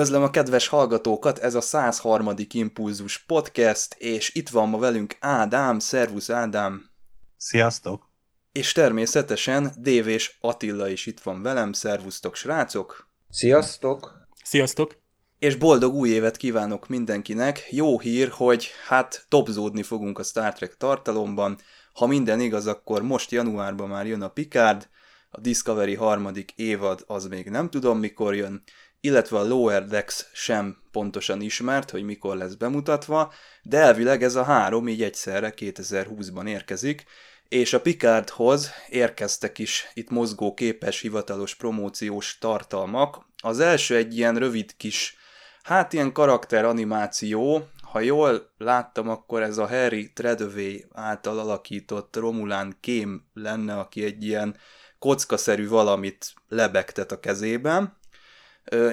Üdvözlöm a kedves hallgatókat, ez a 103. Impulzus podcast, és itt van ma velünk Ádám, szervusz Ádám! Sziasztok! És természetesen Dév és Attila is itt van velem, szervusztok srácok! Sziasztok! Sziasztok! És boldog új évet kívánok mindenkinek! Jó hír, hogy hát topzódni fogunk a Star Trek tartalomban. Ha minden igaz, akkor most januárban már jön a Picard, a Discovery harmadik évad az még nem tudom mikor jön, illetve a Lower Decks sem pontosan ismert, hogy mikor lesz bemutatva, de elvileg ez a három így egyszerre 2020-ban érkezik, és a Picardhoz érkeztek is itt mozgó képes hivatalos promóciós tartalmak. Az első egy ilyen rövid kis, hát ilyen karakteranimáció, ha jól láttam, akkor ez a Harry Treadaway által alakított Romulán Kém lenne, aki egy ilyen kockaszerű valamit lebegtet a kezében,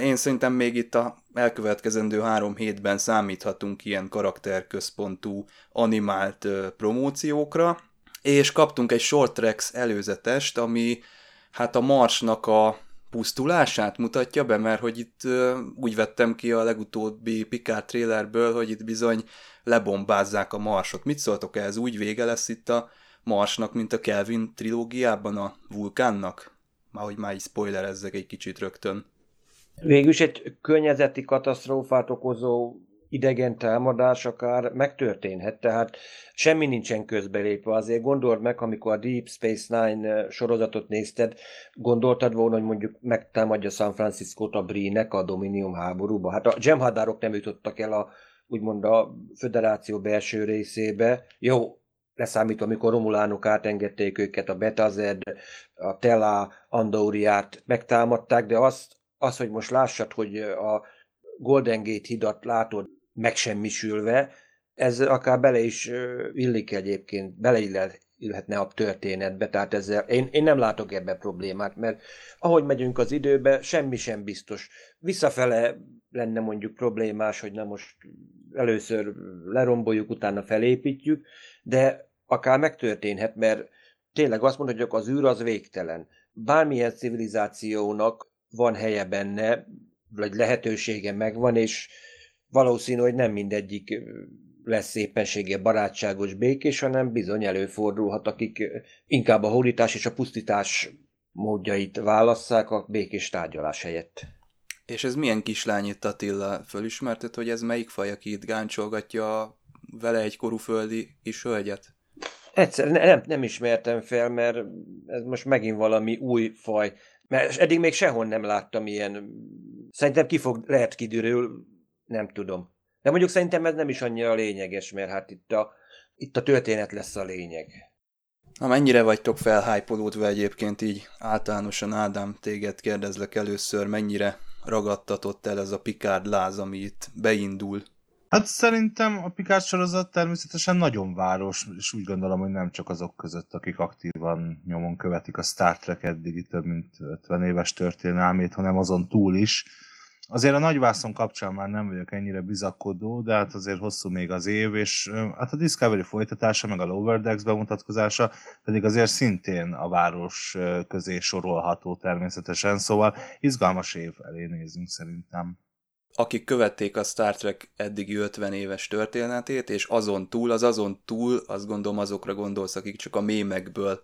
én szerintem még itt a elkövetkezendő három hétben számíthatunk ilyen karakterközpontú animált promóciókra, és kaptunk egy Short Tracks előzetest, ami hát a Marsnak a pusztulását mutatja be, mert hogy itt úgy vettem ki a legutóbbi Picard trailerből, hogy itt bizony lebombázzák a Marsot. Mit szóltok ez? Úgy vége lesz itt a Marsnak, mint a Kelvin trilógiában a vulkánnak? Már hogy már is spoilerezzek egy kicsit rögtön. Végülis egy környezeti katasztrófát okozó idegen támadás akár megtörténhet, tehát semmi nincsen közbelépve. Azért gondold meg, amikor a Deep Space Nine sorozatot nézted, gondoltad volna, hogy mondjuk megtámadja San Francisco-t a Brie-nek a Dominium háborúba. Hát a Jemhadárok nem jutottak el a úgymond a föderáció belső részébe. Jó, leszámítva, amikor romulánok átengedték őket, a Betazed, a Tela, Andauriát megtámadták, de azt az, hogy most lássad, hogy a Golden Gate hidat látod megsemmisülve, ez akár bele is illik egyébként, beleillhetne a történetbe, tehát ezzel én, én nem látok ebbe problémát, mert ahogy megyünk az időbe, semmi sem biztos. Visszafele lenne mondjuk problémás, hogy na most először leromboljuk, utána felépítjük, de akár megtörténhet, mert tényleg azt hogy az űr az végtelen. Bármilyen civilizációnak van helye benne, vagy lehetősége megvan, és valószínű, hogy nem mindegyik lesz széppensége barátságos, békés, hanem bizony előfordulhat, akik inkább a hódítás és a pusztítás módjait válasszák a békés tárgyalás helyett. És ez milyen kislány itt Attila fölismertet, hogy ez melyik faj, aki itt gáncsolgatja vele egy korú földi kis hölgyet? Egyszer nem, nem ismertem fel, mert ez most megint valami új faj. Mert eddig még sehol nem láttam ilyen... Szerintem ki fog, lehet kidürül, nem tudom. De mondjuk szerintem ez nem is annyira lényeges, mert hát itt a, itt a történet lesz a lényeg. Na mennyire vagytok felhájpolódva egyébként így általánosan Ádám, téged kérdezlek először, mennyire ragadtatott el ez a Picard láz, ami itt beindul? Hát szerintem a Picard sorozat természetesen nagyon város, és úgy gondolom, hogy nem csak azok között, akik aktívan nyomon követik a Star Trek eddigi több mint 50 éves történelmét, hanem azon túl is. Azért a nagyvászon kapcsán már nem vagyok ennyire bizakodó, de hát azért hosszú még az év, és hát a Discovery folytatása, meg a Lower Decks bemutatkozása pedig azért szintén a város közé sorolható természetesen, szóval izgalmas év elé nézünk szerintem akik követték a Star Trek eddigi 50 éves történetét, és azon túl, az azon túl, azt gondolom azokra gondolsz, akik csak a mémekből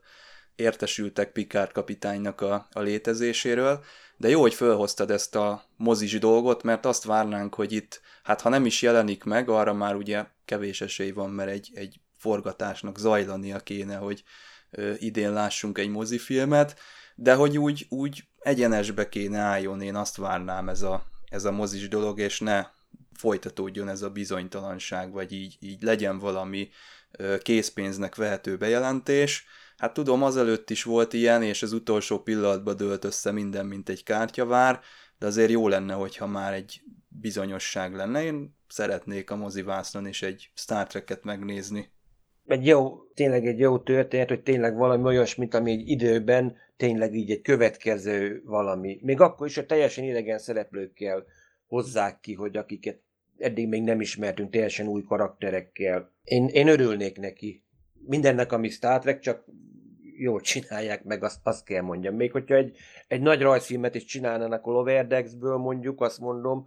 értesültek Picard kapitánynak a, a létezéséről, de jó, hogy felhoztad ezt a mozis dolgot, mert azt várnánk, hogy itt, hát ha nem is jelenik meg, arra már ugye kevés esély van, mert egy, egy forgatásnak zajlania kéne, hogy ö, idén lássunk egy mozifilmet, de hogy úgy, úgy egyenesbe kéne álljon, én azt várnám ez a, ez a mozis dolog, és ne folytatódjon ez a bizonytalanság, vagy így, így legyen valami készpénznek vehető bejelentés. Hát tudom, azelőtt is volt ilyen, és az utolsó pillanatban dőlt össze minden, mint egy kártyavár, de azért jó lenne, hogyha már egy bizonyosság lenne. Én szeretnék a mozivásznon is egy Star Trek-et megnézni. Egy jó, tényleg egy jó történet, hogy tényleg valami olyasmit, ami egy időben tényleg így egy következő valami. Még akkor is a teljesen idegen szereplőkkel hozzák ki, hogy akiket eddig még nem ismertünk, teljesen új karakterekkel. Én, én örülnék neki. Mindennek, ami Star Trek, csak jól csinálják meg, azt, azt kell mondjam. Még hogyha egy, egy nagy rajzfilmet is csinálnának a Lower Decks-ből, mondjuk, azt mondom,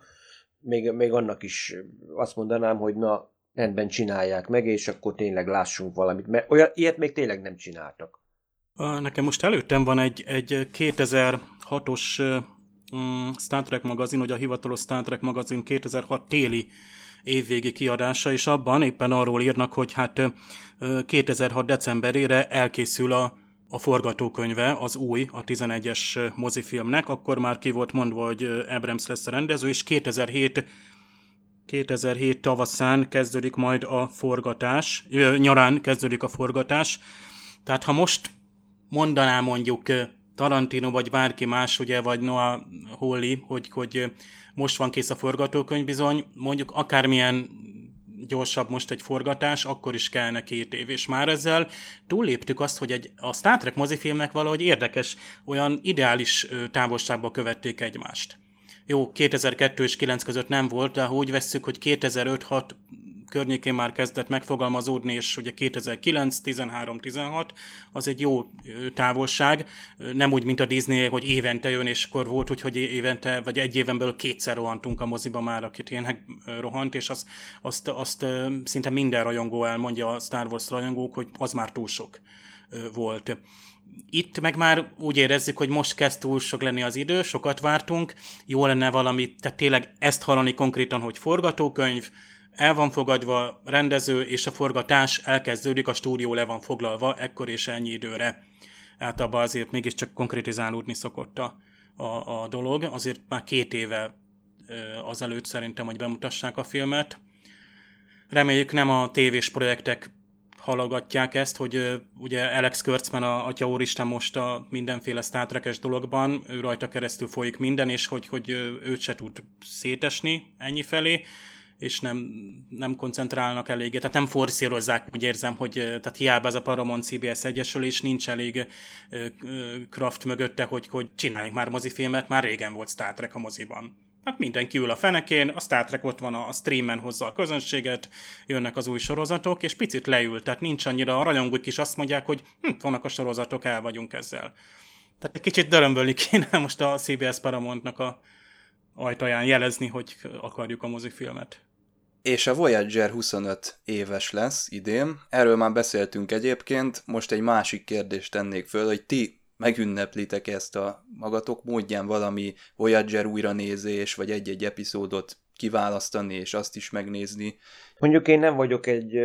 még, még annak is azt mondanám, hogy na, rendben csinálják meg, és akkor tényleg lássunk valamit. Mert olyan, ilyet még tényleg nem csináltak. Nekem most előttem van egy, egy 2006-os mm, Star Trek magazin, hogy a hivatalos Star Trek magazin 2006 téli évvégi kiadása, és abban éppen arról írnak, hogy hát 2006 decemberére elkészül a, a forgatókönyve, az új, a 11-es mozifilmnek, akkor már ki volt mondva, hogy Abrams lesz a rendező, és 2007 2007 tavaszán kezdődik majd a forgatás, nyarán kezdődik a forgatás. Tehát ha most mondaná mondjuk Tarantino vagy bárki más, ugye, vagy Noah Hawley, hogy, hogy most van kész a forgatókönyv bizony, mondjuk akármilyen gyorsabb most egy forgatás, akkor is kellene két év. És már ezzel túlléptük azt, hogy egy, a Star Trek mozifilmnek valahogy érdekes, olyan ideális távolságba követték egymást. Jó, 2002 és 9 között nem volt, de ha úgy vesszük, hogy 2005-6 környékén már kezdett megfogalmazódni, és ugye 2009, 13, 16, az egy jó távolság, nem úgy, mint a Disney, hogy évente jön, és akkor volt úgy, hogy évente, vagy egy éven belül kétszer rohantunk a moziba már, akit ilyenek rohant, és azt, azt, azt szinte minden rajongó elmondja a Star Wars rajongók, hogy az már túl sok volt. Itt meg már úgy érezzük, hogy most kezd túl sok lenni az idő, sokat vártunk, jó lenne valami, tehát tényleg ezt hallani konkrétan, hogy forgatókönyv, el van fogadva, rendező és a forgatás elkezdődik, a stúdió le van foglalva ekkor és ennyi időre. Általában azért mégiscsak konkrétizálódni szokott a, a, a dolog. Azért már két éve azelőtt szerintem, hogy bemutassák a filmet. Reméljük nem a tévés projektek halogatják ezt, hogy ugye Alex Kurtzman, a Atya Úristen most a mindenféle Star Trek-es dologban, ő rajta keresztül folyik minden, és hogy, hogy őt se tud szétesni ennyi felé és nem, nem koncentrálnak eléggé, tehát nem forszírozzák, úgy érzem, hogy tehát hiába ez a Paramount CBS egyesülés, nincs elég kraft mögötte, hogy, hogy csináljunk már mozifilmet, már régen volt Star Trek a moziban. Hát mindenki ül a fenekén, a Star Trek ott van a streamen hozza a közönséget, jönnek az új sorozatok, és picit leül, tehát nincs annyira, a rajongók is azt mondják, hogy hm, vannak a sorozatok, el vagyunk ezzel. Tehát egy kicsit dörömbölni kéne most a CBS Paramountnak a ajtaján jelezni, hogy akarjuk a mozifilmet. És a Voyager 25 éves lesz idén. Erről már beszéltünk egyébként. Most egy másik kérdést tennék föl, hogy ti megünneplitek ezt a magatok módján valami Voyager újranézés, vagy egy-egy epizódot kiválasztani, és azt is megnézni. Mondjuk én nem vagyok egy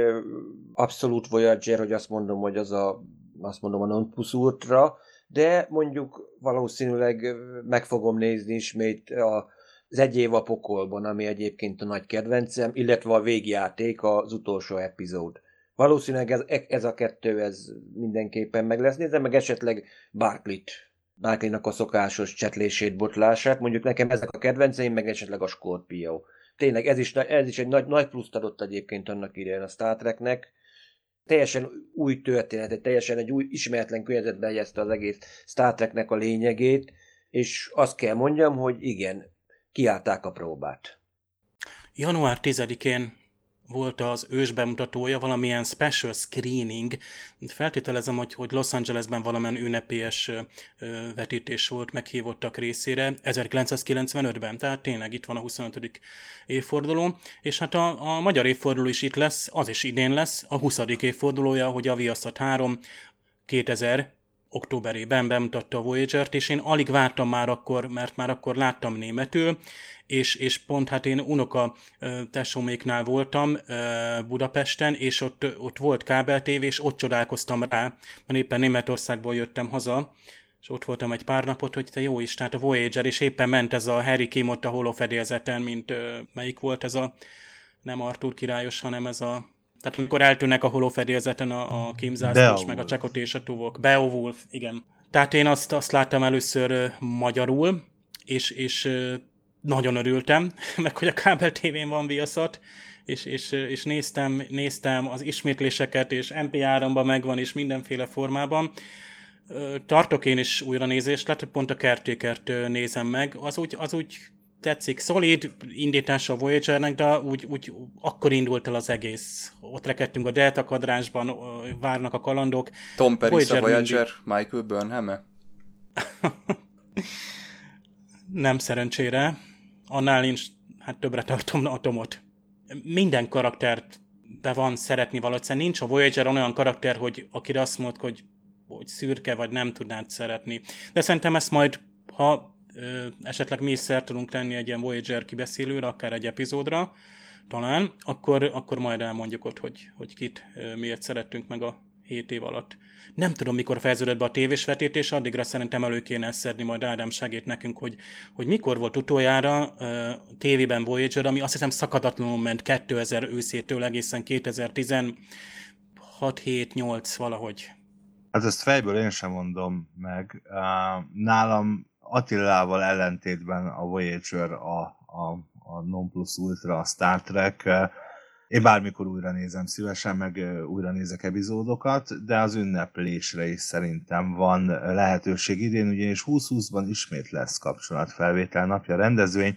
abszolút Voyager, hogy azt mondom, hogy az a, azt mondom a non ultra, de mondjuk valószínűleg meg fogom nézni ismét a az egy év a pokolban, ami egyébként a nagy kedvencem, illetve a végjáték, az utolsó epizód. Valószínűleg ez, ez a kettő ez mindenképpen meg lesz. Nézem meg esetleg Barclit, Barclinak a szokásos csetlését, botlását. Mondjuk nekem ezek a kedvenceim, meg esetleg a Scorpio. Tényleg ez is, ez is egy nagy, nagy pluszt adott egyébként annak idején a Star Treknek. Teljesen új történet, teljesen egy új ismeretlen környezetbe helyezte az egész Star Treknek a lényegét, és azt kell mondjam, hogy igen, kiállták a próbát. Január 10-én volt az ős bemutatója, valamilyen special screening. Feltételezem, hogy, hogy Los Angelesben valamilyen ünnepélyes vetítés volt, meghívottak részére 1995-ben, tehát tényleg itt van a 25. évforduló, és hát a, a magyar évforduló is itt lesz, az is idén lesz, a 20. évfordulója, hogy a Viaszat 3 2000 októberében bemutatta a Voyager-t, és én alig vártam már akkor, mert már akkor láttam németül, és, és pont hát én unoka tesóméknál voltam Budapesten, és ott, ott volt kábel TV, és ott csodálkoztam rá, mert éppen Németországból jöttem haza, és ott voltam egy pár napot, hogy te jó is, tehát a Voyager, és éppen ment ez a Harry Kim ott a holofedélzeten, mint melyik volt ez a, nem Arthur királyos, hanem ez a, tehát amikor eltűnnek a holofedélzeten a, a Kim zászlós, meg a Csekot és a Tuvok. Beowulf, igen. Tehát én azt, azt láttam először magyarul, és, és nagyon örültem, meg hogy a kábel tévén van viaszat, és, és, és néztem, néztem az ismétléseket, és MP3-ban megvan, és mindenféle formában. Tartok én is újra nézést, lehet, hogy pont a kertékert nézem meg. Az úgy, az úgy tetszik. Szolid indítás a Voyagernek, de úgy, úgy akkor indult el az egész. Ott rekedtünk a Delta kadrásban, várnak a kalandok. Tom Paris Voyager, a Voyager mindig... Michael burnham? Nem szerencsére. Annál nincs, hát többre tartom a Tomot minden karaktert be van szeretni valószínűleg. Nincs a Voyager olyan karakter, hogy akire azt mondod, hogy, hogy szürke, vagy nem tudnád szeretni. De szerintem ezt majd, ha esetleg mi is szert tudunk tenni egy ilyen Voyager kibeszélőre, akár egy epizódra, talán, akkor, akkor majd elmondjuk ott, hogy, hogy kit miért szerettünk meg a 7 év alatt. Nem tudom, mikor fejeződött be a tévés vetítés, addigra szerintem elő kéne szedni majd Ádám segít nekünk, hogy, hogy mikor volt utoljára uh, tévében Voyager, ami azt hiszem szakadatlanul ment 2000 őszétől egészen 2016 7 8 valahogy. Hát ezt fejből én sem mondom meg. Nálam Attilával ellentétben a Voyager a, a, a non plus ultra, a Star Trek, én bármikor újra nézem szívesen, meg újra nézek epizódokat, de az ünneplésre is szerintem van lehetőség idén, ugyanis 2020-ban ismét lesz kapcsolatfelvétel napja rendezvény,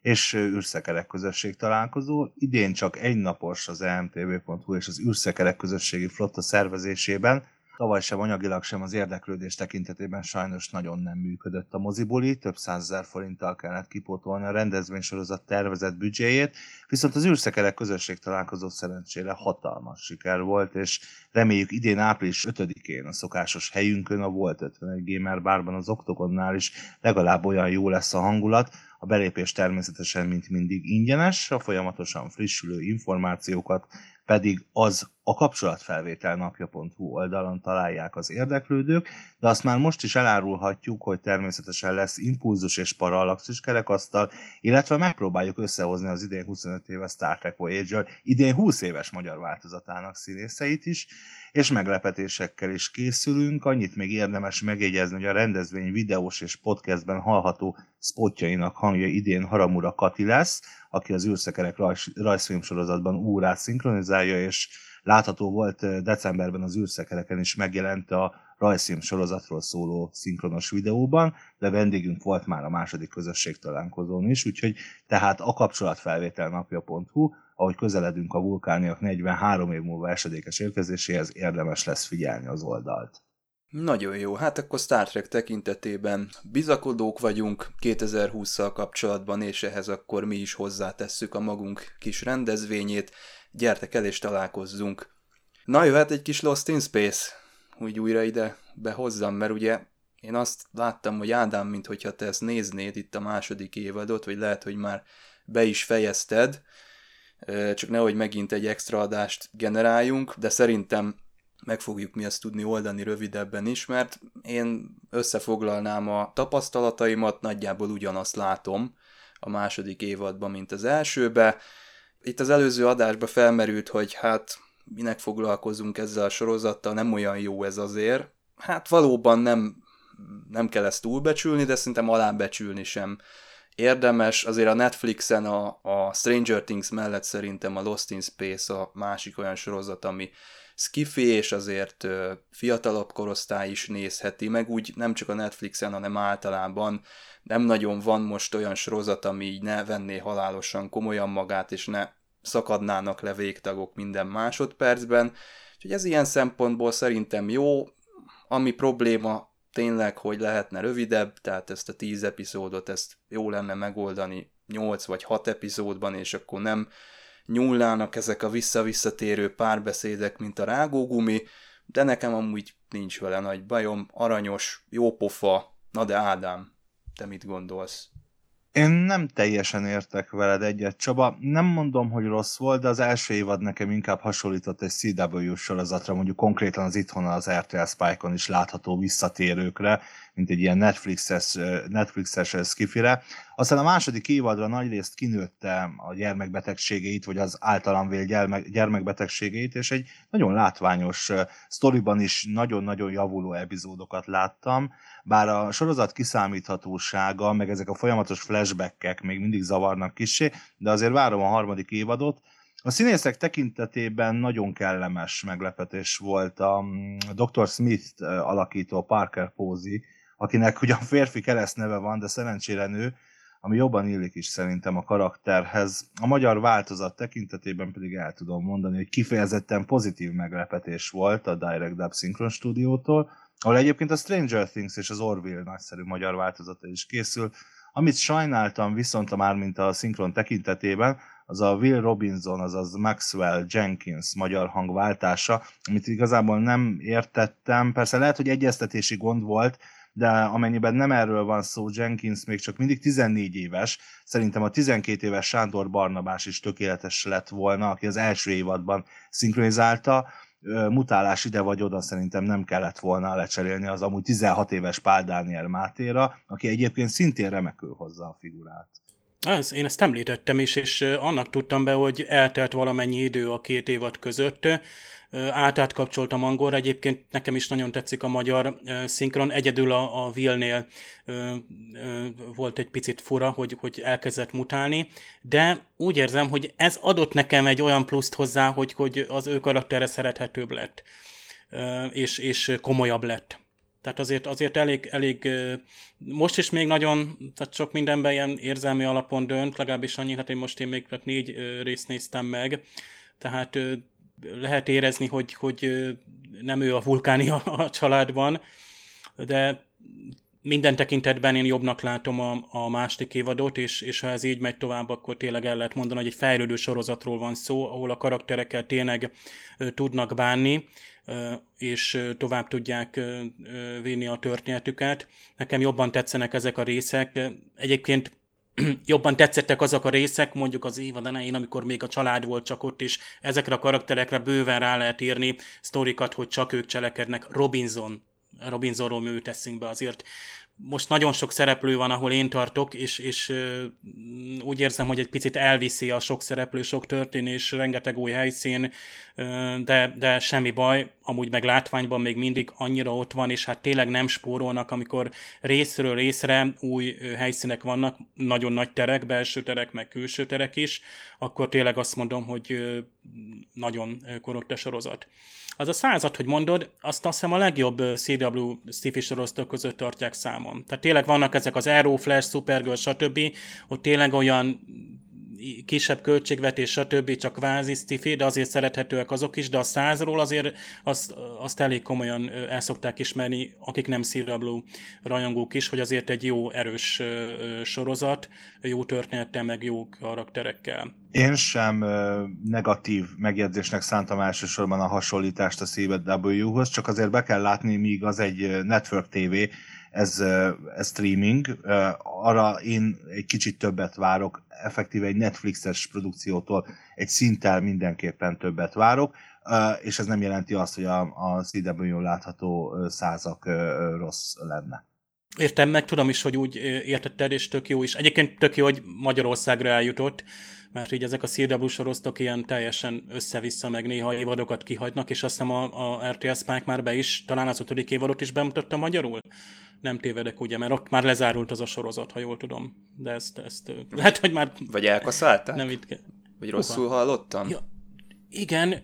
és űrszekerek közösség találkozó. Idén csak egy napos az emtv.hu és az űrszekerek közösségi flotta szervezésében, Tavaly sem anyagilag sem az érdeklődés tekintetében sajnos nagyon nem működött a mozibuli, több százezer forinttal kellett kipótolni a rendezvénysorozat tervezett büdzséjét, viszont az űrszekerek közösség találkozó szerencsére hatalmas siker volt, és reméljük idén április 5-én a szokásos helyünkön, a Volt 51 Gamer bárban az Octogonnál is legalább olyan jó lesz a hangulat, a belépés természetesen, mint mindig ingyenes, a folyamatosan frissülő információkat pedig az a kapcsolatfelvétel napja.hu oldalon találják az érdeklődők, de azt már most is elárulhatjuk, hogy természetesen lesz impulzus és paralaxis kerekasztal, illetve megpróbáljuk összehozni az idén 25 éves Star Trek Voyager idén 20 éves magyar változatának színészeit is, és meglepetésekkel is készülünk. Annyit még érdemes megjegyezni, hogy a rendezvény videós és podcastben hallható spotjainak hangja idén Haramura Kati lesz, aki az űrszekerek rajz, rajzfilm sorozatban úrát szinkronizálja, és látható volt decemberben az űrszekereken is megjelent a rajzfilm sorozatról szóló szinkronos videóban, de vendégünk volt már a második közösség találkozón is, úgyhogy tehát a kapcsolatfelvétel napja.hu, ahogy közeledünk a vulkániak 43 év múlva esedékes érkezéséhez, érdemes lesz figyelni az oldalt. Nagyon jó, hát akkor Star Trek tekintetében bizakodók vagyunk 2020-szal kapcsolatban, és ehhez akkor mi is hozzátesszük a magunk kis rendezvényét. Gyertek el és találkozzunk! Na jöhet egy kis Lost in Space, úgy újra ide behozzam, mert ugye én azt láttam, hogy Ádám, mint hogyha te ezt néznéd itt a második évadot, vagy lehet, hogy már be is fejezted, csak nehogy megint egy extra adást generáljunk, de szerintem meg fogjuk mi ezt tudni oldani rövidebben is, mert én összefoglalnám a tapasztalataimat, nagyjából ugyanazt látom a második évadban, mint az elsőbe. Itt az előző adásban felmerült, hogy hát minek foglalkozunk ezzel a sorozattal, nem olyan jó ez azért. Hát valóban nem, nem kell ezt túlbecsülni, de szerintem alábecsülni sem érdemes. Azért a Netflixen a, a Stranger Things mellett szerintem a Lost in Space a másik olyan sorozat, ami skifi, és azért fiatalabb korosztály is nézheti, meg úgy nem csak a Netflixen, hanem általában nem nagyon van most olyan sorozat, ami így ne venné halálosan komolyan magát, és ne szakadnának le végtagok minden másodpercben. Úgyhogy ez ilyen szempontból szerintem jó. Ami probléma tényleg, hogy lehetne rövidebb, tehát ezt a 10 epizódot, ezt jó lenne megoldani 8 vagy 6 epizódban, és akkor nem nyúlnának ezek a vissza-visszatérő párbeszédek, mint a rágógumi, de nekem amúgy nincs vele nagy bajom, aranyos, jó pofa, na de Ádám, te mit gondolsz? Én nem teljesen értek veled egyet, Csaba. Nem mondom, hogy rossz volt, de az első évad nekem inkább hasonlított egy CW sorozatra, mondjuk konkrétan az itthon az RTL Spike-on is látható visszatérőkre, mint egy ilyen Netflixes, Netflixes skifire. Aztán a második évadra nagyrészt kinőtte a gyermekbetegségeit, vagy az általam vél gyermekbetegségeit, és egy nagyon látványos sztoriban is nagyon-nagyon javuló epizódokat láttam, bár a sorozat kiszámíthatósága, meg ezek a folyamatos flashbackek még mindig zavarnak kisé, de azért várom a harmadik évadot, a színészek tekintetében nagyon kellemes meglepetés volt a mm, Dr. Smith alakító Parker Posey, akinek ugyan férfi keresztneve van, de szerencsére nő, ami jobban illik is szerintem a karakterhez. A magyar változat tekintetében pedig el tudom mondani, hogy kifejezetten pozitív meglepetés volt a Direct Dub Synchron stúdiótól, ahol egyébként a Stranger Things és az Orville nagyszerű magyar változata is készül, amit sajnáltam viszont a már mint a szinkron tekintetében, az a Will Robinson, azaz Maxwell Jenkins magyar hangváltása, amit igazából nem értettem. Persze lehet, hogy egyeztetési gond volt, de amennyiben nem erről van szó, Jenkins még csak mindig 14 éves, szerintem a 12 éves Sándor Barnabás is tökéletes lett volna, aki az első évadban szinkronizálta, mutálás ide vagy oda szerintem nem kellett volna lecserélni az amúgy 16 éves Pál Dániel Mátéra, aki egyébként szintén remekül hozza a figurát. Ez, én ezt említettem is, és annak tudtam be, hogy eltelt valamennyi idő a két évad között. Át kapcsoltam angolra, egyébként nekem is nagyon tetszik a magyar szinkron, egyedül a, a Vilnél volt egy picit fura, hogy, hogy elkezdett mutálni, de úgy érzem, hogy ez adott nekem egy olyan pluszt hozzá, hogy, hogy az ő karaktere szerethetőbb lett, és, és komolyabb lett. Tehát azért, azért elég, elég, most is még nagyon, tehát sok mindenben ilyen érzelmi alapon dönt, legalábbis annyi, hát én most én még négy részt néztem meg, tehát lehet érezni, hogy, hogy nem ő a vulkáni a, családban, de minden tekintetben én jobbnak látom a, a második évadot, és, és ha ez így megy tovább, akkor tényleg el lehet mondani, hogy egy fejlődő sorozatról van szó, ahol a karakterekkel tényleg tudnak bánni, és tovább tudják vinni a történetüket. Nekem jobban tetszenek ezek a részek. Egyébként jobban tetszettek azok a részek, mondjuk az évad elején, amikor még a család volt csak ott, és ezekre a karakterekre bőven rá lehet írni sztorikat, hogy csak ők cselekednek. Robinson, Robinsonról mi teszünk be azért most nagyon sok szereplő van, ahol én tartok, és, és úgy érzem, hogy egy picit elviszi a sok szereplő, sok történés, rengeteg új helyszín, de, de semmi baj, amúgy meg látványban még mindig annyira ott van, és hát tényleg nem spórolnak, amikor részről részre új helyszínek vannak, nagyon nagy terek, belső terek, meg külső terek is, akkor tényleg azt mondom, hogy nagyon korokte sorozat. Az a század, hogy mondod, azt azt hiszem a legjobb CW sci sorosztok között tartják számon. Tehát tényleg vannak ezek az Arrow, Flash, Supergirl, stb. Ott tényleg olyan kisebb költségvetés, stb. csak kvázi sci de azért szerethetőek azok is, de a százról azért azt, azt elég komolyan el szokták ismerni, akik nem CW rajongók is, hogy azért egy jó, erős sorozat, jó történettel, meg jó karakterekkel. Én sem negatív megjegyzésnek szántam elsősorban a hasonlítást a CW-hoz, csak azért be kell látni, míg az egy network TV, ez, ez streaming, arra én egy kicsit többet várok, effektíve egy Netflixes produkciótól egy szinttel mindenképpen többet várok, és ez nem jelenti azt, hogy a, a CW látható százak rossz lenne. Értem, meg tudom is, hogy úgy értetted, és tök jó is. Egyébként tök jó, hogy Magyarországra eljutott, mert így ezek a CW sorosztok ilyen teljesen össze-vissza, meg néha évadokat kihagynak, és azt hiszem a, a RTS Spike már be is, talán az ötödik évadot is bemutatta magyarul nem tévedek, ugye, mert ott már lezárult az a sorozat, ha jól tudom. De ezt, ezt lehet, hogy már... Vagy elkaszálták? Nem itt... Vagy rosszul Uha. hallottam? Ja, igen,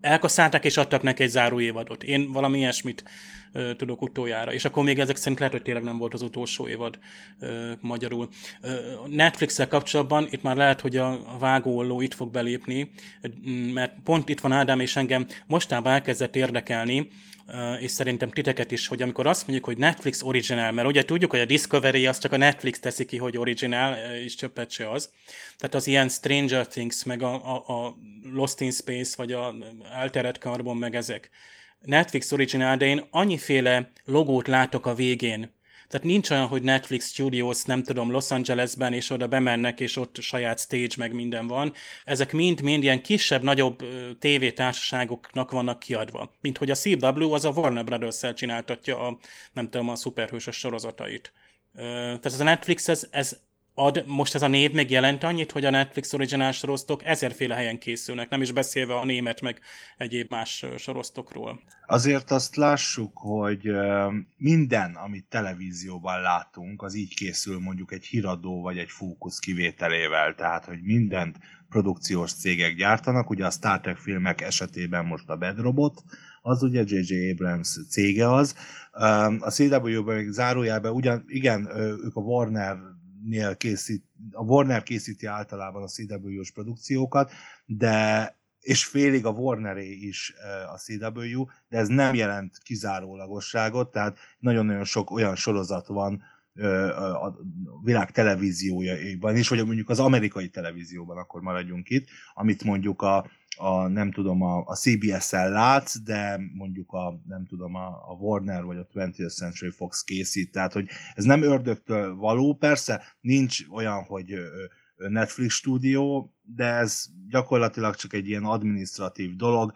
elkaszálták és adtak neki egy záró évadot. Én valami ilyesmit ö, tudok utoljára. És akkor még ezek szerint lehet, hogy tényleg nem volt az utolsó évad ö, magyarul. Netflix-el kapcsolatban itt már lehet, hogy a, a vágóolló itt fog belépni, mert pont itt van Ádám, és engem mostában elkezdett érdekelni, és szerintem titeket is, hogy amikor azt mondjuk, hogy Netflix original, mert ugye tudjuk, hogy a Discovery az csak a Netflix teszi ki, hogy original, és csöppet se az. Tehát az ilyen Stranger Things, meg a, a, a Lost in Space, vagy a Altered Carbon, meg ezek. Netflix original, de én annyiféle logót látok a végén, Tehát nincs olyan, hogy Netflix Studios, nem tudom, Los Angelesben, és oda bemennek, és ott saját stage, meg minden van. Ezek mind-mind ilyen kisebb-nagyobb tévétársaságoknak vannak kiadva. Mint hogy a CW az a Warner Brothers-szel csináltatja a, nem tudom, a szuperhősös sorozatait. Tehát ez a Netflix, ez, ez ad, most ez a név még jelent annyit, hogy a Netflix originál sorosztok ezerféle helyen készülnek, nem is beszélve a német meg egyéb más sorosztokról. Azért azt lássuk, hogy minden, amit televízióban látunk, az így készül mondjuk egy híradó vagy egy fókusz kivételével, tehát hogy mindent produkciós cégek gyártanak, ugye a Star Trek filmek esetében most a Bad Robot, az ugye J.J. Abrams cége az. A CW-ben zárójelben ugyan, igen, ők a Warner nél készít, a Warner készíti általában a CW-s produkciókat, de és félig a Warneré is a CW, de ez nem jelent kizárólagosságot, tehát nagyon-nagyon sok olyan sorozat van a világ televíziójaiban is, vagy mondjuk az amerikai televízióban, akkor maradjunk itt, amit mondjuk a, a nem tudom, a, a CBS-el látsz, de mondjuk a, nem tudom, a, a Warner vagy a 20th Century Fox készít, tehát hogy ez nem ördögtől való, persze nincs olyan, hogy Netflix stúdió, de ez gyakorlatilag csak egy ilyen administratív dolog,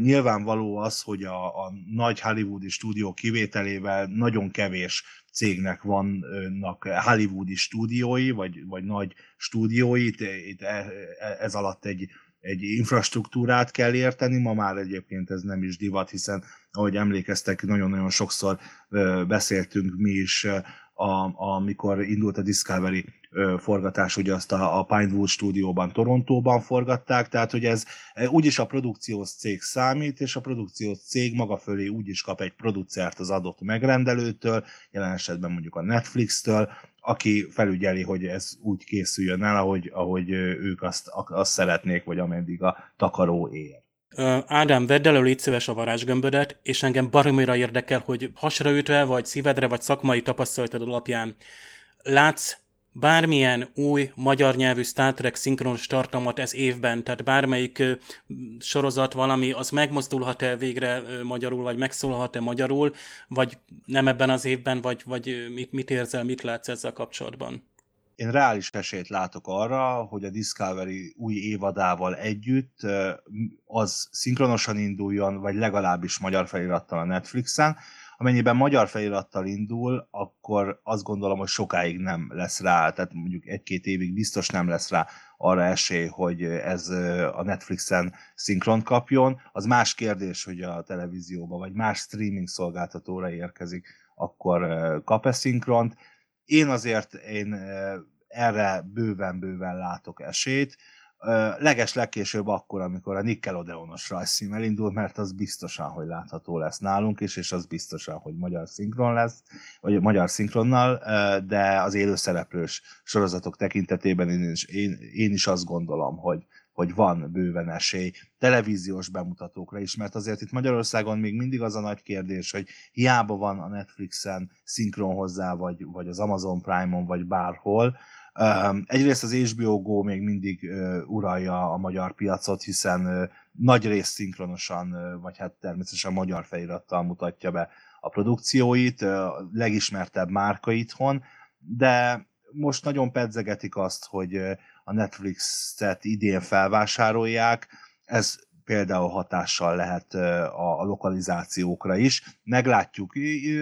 nyilvánvaló az, hogy a, a nagy hollywoodi stúdió kivételével nagyon kevés cégnek vannak hollywoodi stúdiói, vagy, vagy nagy stúdiói, itt, itt e, e, ez alatt egy egy infrastruktúrát kell érteni, ma már egyébként ez nem is divat, hiszen ahogy emlékeztek, nagyon-nagyon sokszor beszéltünk mi is, amikor indult a Discovery forgatás, ugye azt a, a Pinewood stúdióban, Torontóban forgatták, tehát hogy ez úgyis a produkciós cég számít, és a produkciós cég maga fölé úgyis kap egy producert az adott megrendelőtől, jelen esetben mondjuk a Netflix-től, aki felügyeli, hogy ez úgy készüljön el, ahogy, ahogy ők azt, azt szeretnék, vagy ameddig a takaró ér. Ádám, vedd elő légy szíves a varázsgömbödet, és engem baromira érdekel, hogy hasraütve, vagy szívedre, vagy szakmai tapasztalatod alapján látsz bármilyen új magyar nyelvű Star Trek szinkronos tartalmat ez évben, tehát bármelyik sorozat valami, az megmozdulhat-e végre magyarul, vagy megszólhat-e magyarul, vagy nem ebben az évben, vagy, vagy mit, mit érzel, mit látsz ezzel kapcsolatban? Én reális esélyt látok arra, hogy a Discovery új évadával együtt az szinkronosan induljon, vagy legalábbis magyar felirattal a Netflixen, Amennyiben magyar felirattal indul, akkor azt gondolom, hogy sokáig nem lesz rá, tehát mondjuk egy-két évig biztos nem lesz rá arra esély, hogy ez a Netflixen szinkront kapjon. Az más kérdés, hogy a televízióba vagy más streaming szolgáltatóra érkezik, akkor kap-e szinkront. Én azért én erre bőven-bőven látok esélyt leges legkésőbb akkor, amikor a Nickelodeonos rajzszín elindul, mert az biztosan, hogy látható lesz nálunk is, és az biztosan, hogy magyar szinkron lesz, vagy magyar szinkronnal, de az élőszereplős sorozatok tekintetében én is, én, én is azt gondolom, hogy, hogy van bőven esély televíziós bemutatókra is, mert azért itt Magyarországon még mindig az a nagy kérdés, hogy hiába van a Netflixen szinkron hozzá, vagy, vagy az Amazon Prime-on, vagy bárhol, Egyrészt az HBO Go még mindig uralja a magyar piacot, hiszen nagy rész szinkronosan, vagy hát természetesen magyar felirattal mutatja be a produkcióit, a legismertebb márka itthon, de most nagyon pedzegetik azt, hogy a Netflix-et idén felvásárolják, ez például hatással lehet a, lokalizációkra is. Meglátjuk.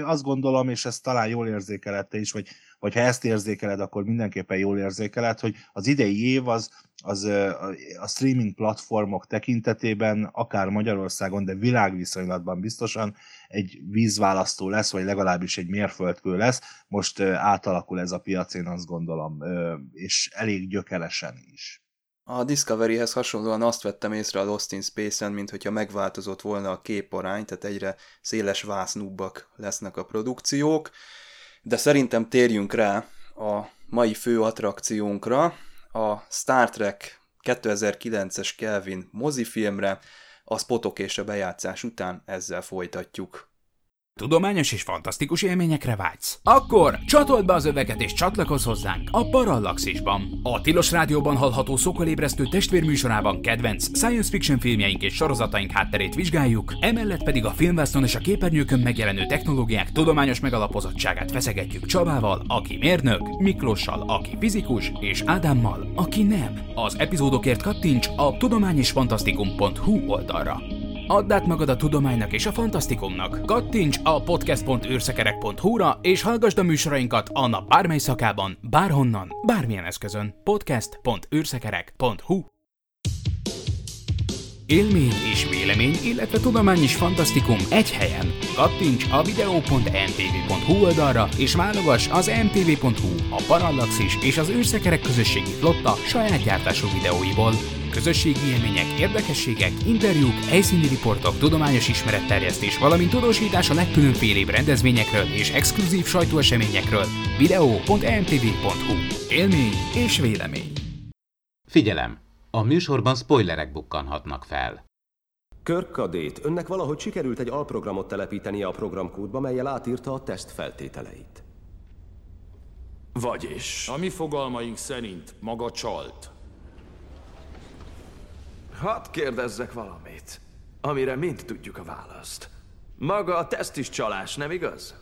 Azt gondolom, és ezt talán jól érzékelette is, hogy ha ezt érzékeled, akkor mindenképpen jól érzékeled, hogy az idei év az, az a streaming platformok tekintetében, akár Magyarországon, de világviszonylatban biztosan egy vízválasztó lesz, vagy legalábbis egy mérföldkő lesz. Most átalakul ez a piac, én azt gondolom, és elég gyökeresen is. A Discoveryhez hasonlóan azt vettem észre a Lost in Space-en, mint hogyha megváltozott volna a képarány, tehát egyre széles vásznúbbak lesznek a produkciók, de szerintem térjünk rá a mai fő attrakciónkra, a Star Trek 2009-es Kelvin mozifilmre, a spotok és a bejátszás után ezzel folytatjuk. Tudományos és fantasztikus élményekre vágysz? Akkor csatold be az öveket és csatlakozz hozzánk a Parallaxisban. A Tilos Rádióban hallható szokolébresztő testvérműsorában kedvenc science fiction filmjeink és sorozataink hátterét vizsgáljuk, emellett pedig a filmvásznon és a képernyőkön megjelenő technológiák tudományos megalapozottságát feszegetjük Csabával, aki mérnök, Miklóssal, aki fizikus, és Ádámmal, aki nem. Az epizódokért kattints a tudományisfantasztikum.hu oldalra. Add át magad a tudománynak és a fantasztikumnak. Kattints a podcast.űrszekerek.hu-ra és hallgasd a műsorainkat a nap bármely szakában, bárhonnan, bármilyen eszközön. podcast.űrszekerek.hu Élmény és vélemény, illetve tudomány és fantasztikum egy helyen. Kattints a videó.mtv.hu oldalra és válogass az mtv.hu, a Parallaxis és az űrszekerek közösségi flotta saját gyártású videóiból közösségi élmények, érdekességek, interjúk, helyszíni riportok, tudományos ismeretterjesztés, valamint tudósítás a legkülönfélébb rendezvényekről és exkluzív sajtóeseményekről. video.mtv.hu Élmény és vélemény. Figyelem! A műsorban spoilerek bukkanhatnak fel. Körkadét, önnek valahogy sikerült egy alprogramot telepíteni a programkódba, melyel átírta a teszt feltételeit. Vagyis. A mi fogalmaink szerint maga csalt. Hadd kérdezzek valamit, amire mind tudjuk a választ. Maga a teszt is csalás, nem igaz?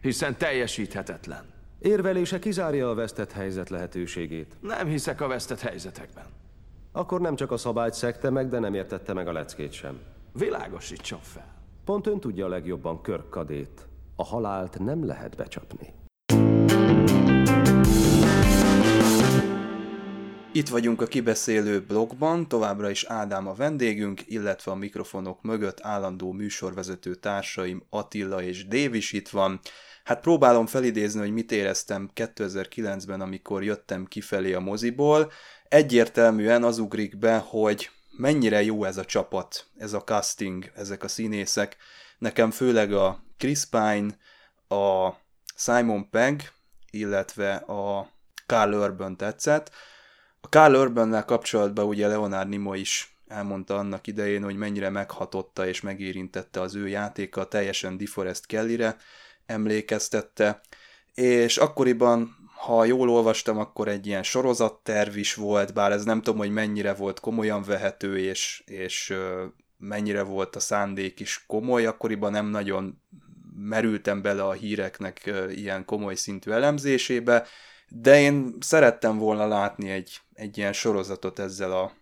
Hiszen teljesíthetetlen. Érvelése kizárja a vesztett helyzet lehetőségét. Nem hiszek a vesztett helyzetekben. Akkor nem csak a szabályt szekte meg, de nem értette meg a leckét sem. Világosítson fel. Pont ön tudja a legjobban körkadét. A halált nem lehet becsapni. Itt vagyunk a kibeszélő blogban, továbbra is Ádám a vendégünk, illetve a mikrofonok mögött állandó műsorvezető társaim Attila és Dév is itt van. Hát próbálom felidézni, hogy mit éreztem 2009-ben, amikor jöttem kifelé a moziból. Egyértelműen az ugrik be, hogy mennyire jó ez a csapat, ez a casting, ezek a színészek. Nekem főleg a Chris Pine, a Simon Pegg, illetve a Carl Urban tetszett. A Carl urban kapcsolatban ugye Leonard Nimoy is elmondta annak idején, hogy mennyire meghatotta és megérintette az ő játéka, teljesen DeForest Kellyre emlékeztette, és akkoriban, ha jól olvastam, akkor egy ilyen sorozatterv is volt, bár ez nem tudom, hogy mennyire volt komolyan vehető, és, és mennyire volt a szándék is komoly, akkoriban nem nagyon merültem bele a híreknek ilyen komoly szintű elemzésébe, de én szerettem volna látni egy, egy ilyen sorozatot ezzel a,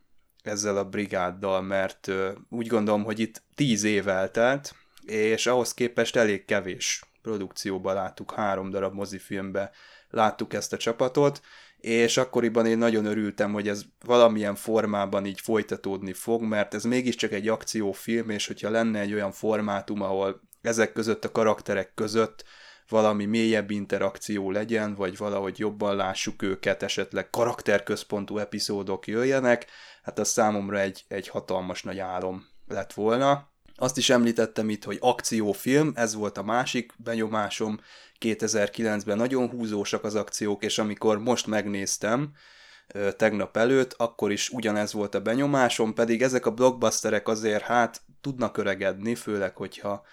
ezzel a brigáddal, mert úgy gondolom, hogy itt tíz év eltelt, és ahhoz képest elég kevés produkcióban láttuk, három darab mozifilmbe láttuk ezt a csapatot, és akkoriban én nagyon örültem, hogy ez valamilyen formában így folytatódni fog, mert ez mégiscsak egy akciófilm, és hogyha lenne egy olyan formátum, ahol ezek között a karakterek között valami mélyebb interakció legyen, vagy valahogy jobban lássuk őket, esetleg karakterközpontú epizódok jöjjenek, hát az számomra egy, egy hatalmas nagy álom lett volna. Azt is említettem itt, hogy akciófilm, ez volt a másik benyomásom, 2009-ben nagyon húzósak az akciók, és amikor most megnéztem, tegnap előtt, akkor is ugyanez volt a benyomásom, pedig ezek a blockbusterek azért hát tudnak öregedni, főleg, hogyha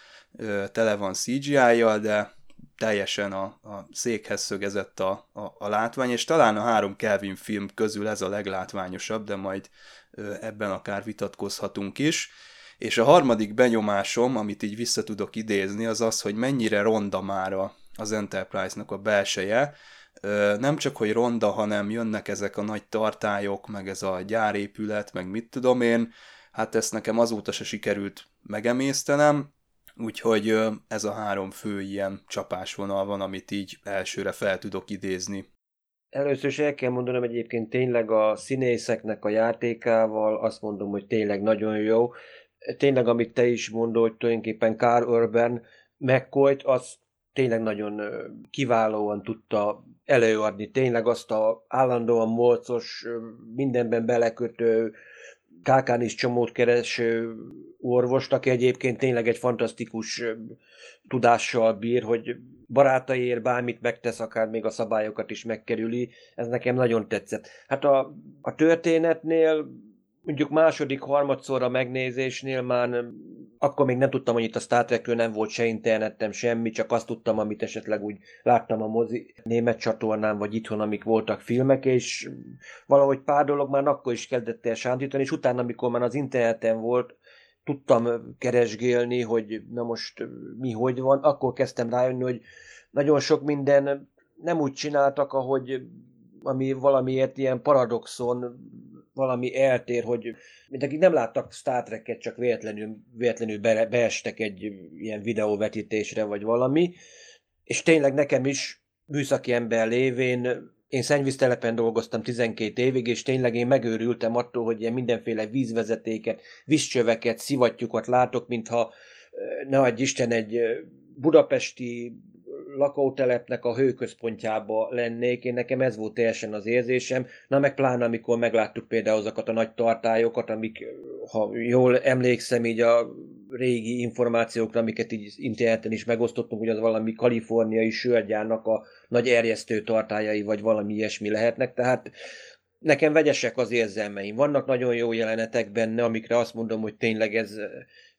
tele van CGI-jal, de teljesen a, a székhez szögezett a, a, a látvány, és talán a három Kelvin film közül ez a leglátványosabb, de majd ebben akár vitatkozhatunk is. És a harmadik benyomásom, amit így vissza tudok idézni, az az, hogy mennyire ronda már a, az Enterprise-nak a belseje. Nem csak, hogy ronda, hanem jönnek ezek a nagy tartályok, meg ez a gyárépület, meg mit tudom én, hát ezt nekem azóta se sikerült megemésztenem, Úgyhogy ez a három fő ilyen csapásvonal van, amit így elsőre fel tudok idézni. Először is el kell mondanom egyébként tényleg a színészeknek a játékával, azt mondom, hogy tényleg nagyon jó. Tényleg, amit te is mondod, hogy tulajdonképpen Carl Urban McCoy-t, az tényleg nagyon kiválóan tudta előadni. Tényleg azt a állandóan molcos, mindenben belekötő, kákán is csomót kereső orvost, aki egyébként tényleg egy fantasztikus tudással bír, hogy barátaiért bármit megtesz, akár még a szabályokat is megkerüli, ez nekem nagyon tetszett. Hát a, a történetnél mondjuk második, harmadszorra megnézésnél már akkor még nem tudtam, hogy itt a Star Trekről nem volt se internetem, semmi, csak azt tudtam, amit esetleg úgy láttam a mozi német csatornán, vagy itthon, amik voltak filmek, és valahogy pár dolog már akkor is kezdett el sántítani, és utána, amikor már az interneten volt, tudtam keresgélni, hogy na most mi hogy van, akkor kezdtem rájönni, hogy nagyon sok minden nem úgy csináltak, ahogy ami valamiért ilyen paradoxon valami eltér, hogy mint akik nem láttak Star Trek-et, csak véletlenül, véletlenül be, beestek egy ilyen videóvetítésre, vagy valami, és tényleg nekem is műszaki ember lévén én szennyvíztelepen dolgoztam 12 évig, és tényleg én megőrültem attól, hogy ilyen mindenféle vízvezetéket, vízcsöveket, szivattyúkat látok, mintha ne adj Isten egy budapesti lakótelepnek a hőközpontjába lennék, én nekem ez volt teljesen az érzésem, na meg pláne amikor megláttuk például azokat a nagy tartályokat, amik, ha jól emlékszem így a régi információkra, amiket így interneten is megosztottunk, hogy az valami kaliforniai sörgyárnak a nagy erjesztő tartályai, vagy valami ilyesmi lehetnek, tehát nekem vegyesek az érzelmeim. Vannak nagyon jó jelenetek benne, amikre azt mondom, hogy tényleg ez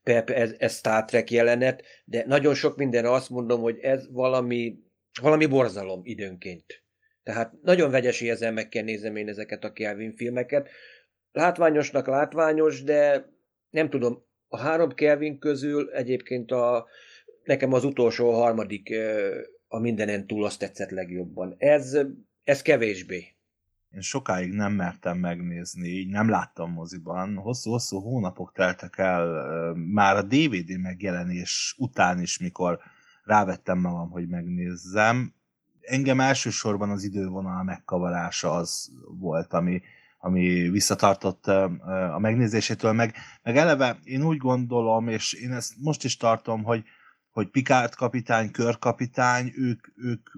ez, ez Star Trek jelenet, de nagyon sok mindenre azt mondom, hogy ez valami, valami borzalom időnként. Tehát nagyon vegyes érzelmekkel nézem én ezeket a Kelvin filmeket. Látványosnak látványos, de nem tudom, a három Kelvin közül egyébként a, nekem az utolsó a harmadik a mindenen túl azt tetszett legjobban. Ez, ez kevésbé. Én sokáig nem mertem megnézni, így nem láttam moziban. Hosszú-hosszú hónapok teltek el már a DVD megjelenés után is, mikor rávettem magam, hogy megnézzem. Engem elsősorban az idővonal megkavarása az volt, ami, ami visszatartott a megnézésétől, meg, meg eleve én úgy gondolom, és én ezt most is tartom, hogy, hogy Picard kapitány, körkapitány, ők, ők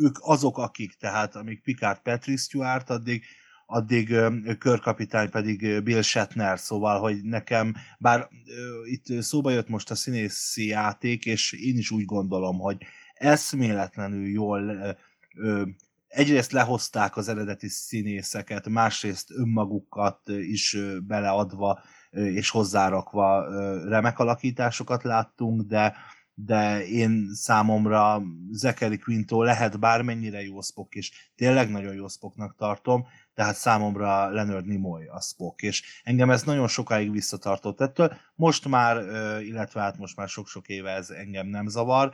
ők azok, akik, tehát amíg Picard Patrick Stewart, addig, addig körkapitány pedig Bill Shatner, szóval, hogy nekem, bár itt szóba jött most a színészi játék, és én is úgy gondolom, hogy eszméletlenül jól egyrészt lehozták az eredeti színészeket, másrészt önmagukat is beleadva és hozzárakva remek alakításokat láttunk, de de én számomra Zachary Quinto lehet bármennyire jó Spock, és tényleg nagyon jó Spocknak tartom, tehát számomra Leonard Nimoy a Spock, és engem ez nagyon sokáig visszatartott ettől. Most már, illetve hát most már sok-sok éve ez engem nem zavar,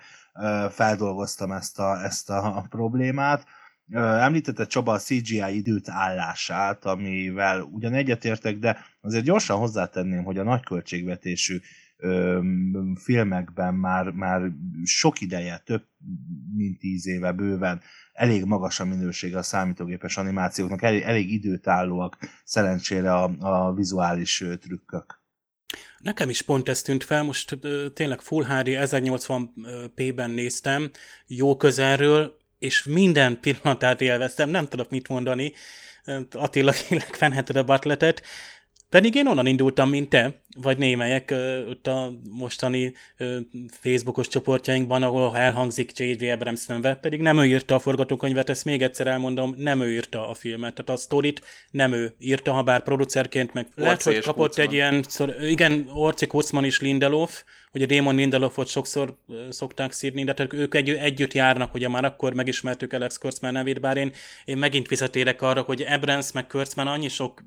feldolgoztam ezt a, ezt a problémát, Említette Csaba a CGI időt állását, amivel ugyan egyetértek, de azért gyorsan hozzátenném, hogy a nagy költségvetésű filmekben már, már sok ideje, több mint tíz éve bőven elég magas a minősége a számítógépes animációknak, elég, elég időtállóak szerencsére a, a vizuális trükkök. Nekem is pont ez tűnt fel, most tényleg Full HD 1080p-ben néztem, jó közelről, és minden pillanatát élveztem, nem tudok mit mondani, Attila kérlek fenheted a batletet, pedig én onnan indultam, mint te, vagy némelyek ott a mostani Facebookos csoportjainkban, ahol elhangzik J.J. Abrams neve, pedig nem ő írta a forgatókönyvet, ezt még egyszer elmondom, nem ő írta a filmet, tehát a sztorit nem ő írta, ha bár producerként, meg lehet, hogy kapott Kutzman. egy ilyen, igen, Orci Kutzman is Lindelof, hogy a Damon Lindelofot sokszor szokták szírni, de tehát ők egy, együtt járnak, ugye már akkor megismertük Alex Kurtzman nevét, bár én, én megint visszatérek arra, hogy Abrams meg Kurtzman annyi sok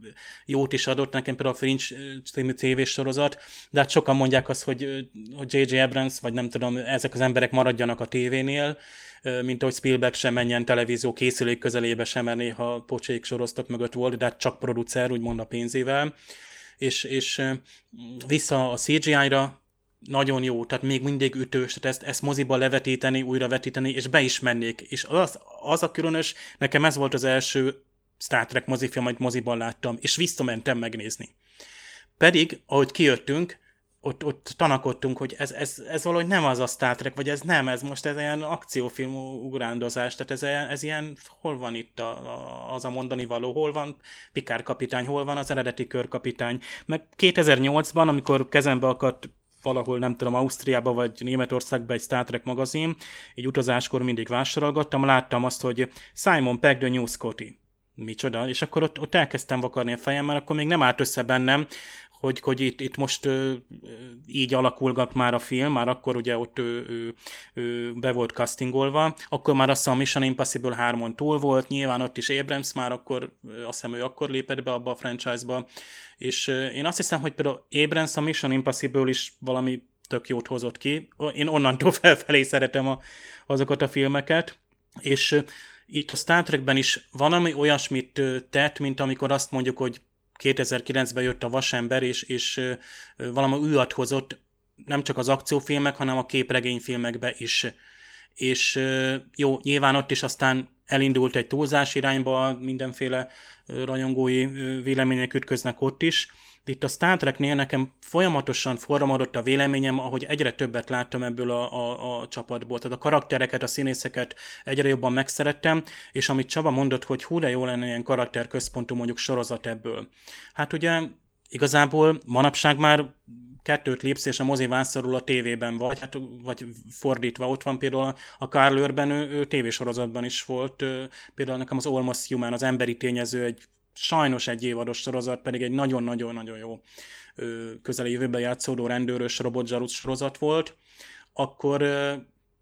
jót is adott nekem, például a Fringe című tévés sorozat, de hát sokan mondják azt, hogy, hogy J.J. Abrams, vagy nem tudom, ezek az emberek maradjanak a tévénél, mint ahogy Spielberg sem menjen televízió készülék közelébe sem, mert néha pocsék soroztak mögött volt, de hát csak producer, úgymond a pénzével. És, és vissza a CGI-ra, nagyon jó, tehát még mindig ütős, tehát ezt, ezt moziba levetíteni, újra vetíteni, és be is mennék. És az, az a különös, nekem ez volt az első Star Trek mozifilm, amit moziban láttam, és visszamentem megnézni. Pedig, ahogy kijöttünk, ott, ott tanakodtunk, hogy ez, ez, ez valahogy nem az a Star Trek, vagy ez nem, ez most ez ilyen akciófilm ugrándozás, tehát ez, ez ilyen, hol van itt a, a, az a mondani való, hol van Pikár kapitány, hol van az eredeti körkapitány. Meg 2008-ban, amikor kezembe akadt valahol, nem tudom, Ausztriába vagy Németországba egy Star Trek magazin, egy utazáskor mindig vásárolgattam, láttam azt, hogy Simon Pegg the New Scotty. micsoda, és akkor ott, ott elkezdtem vakarni a fejem, mert akkor még nem állt össze bennem, hogy, hogy itt, itt most ö, így alakulgat már a film, már akkor ugye ott ő, ő, ő be volt castingolva, akkor már azt hiszem a Mission Impossible 3-on túl volt, nyilván ott is Abrams már akkor, azt hiszem ő akkor lépett be abba a franchise-ba, és én azt hiszem, hogy például Abrams a Mission Impossible is valami tök jót hozott ki. Én onnantól felfelé szeretem a, azokat a filmeket, és itt a Star Trekben is van ami olyasmit tett, mint amikor azt mondjuk, hogy 2009-ben jött a Vasember, és, és valami újat hozott, nem csak az akciófilmek, hanem a képregényfilmekbe is. És jó, nyilván ott is aztán elindult egy túlzás irányba, mindenféle rajongói vélemények ütköznek ott is, itt a Star Treknél nekem folyamatosan formálódott a véleményem, ahogy egyre többet láttam ebből a, a, a csapatból. Tehát a karaktereket, a színészeket egyre jobban megszerettem, és amit Csaba mondott, hogy hú, de jó lenne ilyen karakterközpontú mondjuk sorozat ebből. Hát ugye igazából manapság már kettőt lépsz, és a mozi vászorul a tévében vagy, hát, vagy fordítva, ott van például a Carl Urban, ő, ő tévésorozatban is volt, például nekem az Almost Human, az emberi tényező egy sajnos egy évados sorozat, pedig egy nagyon-nagyon-nagyon jó közeli jövőben játszódó rendőrös robotzsarut sorozat volt, akkor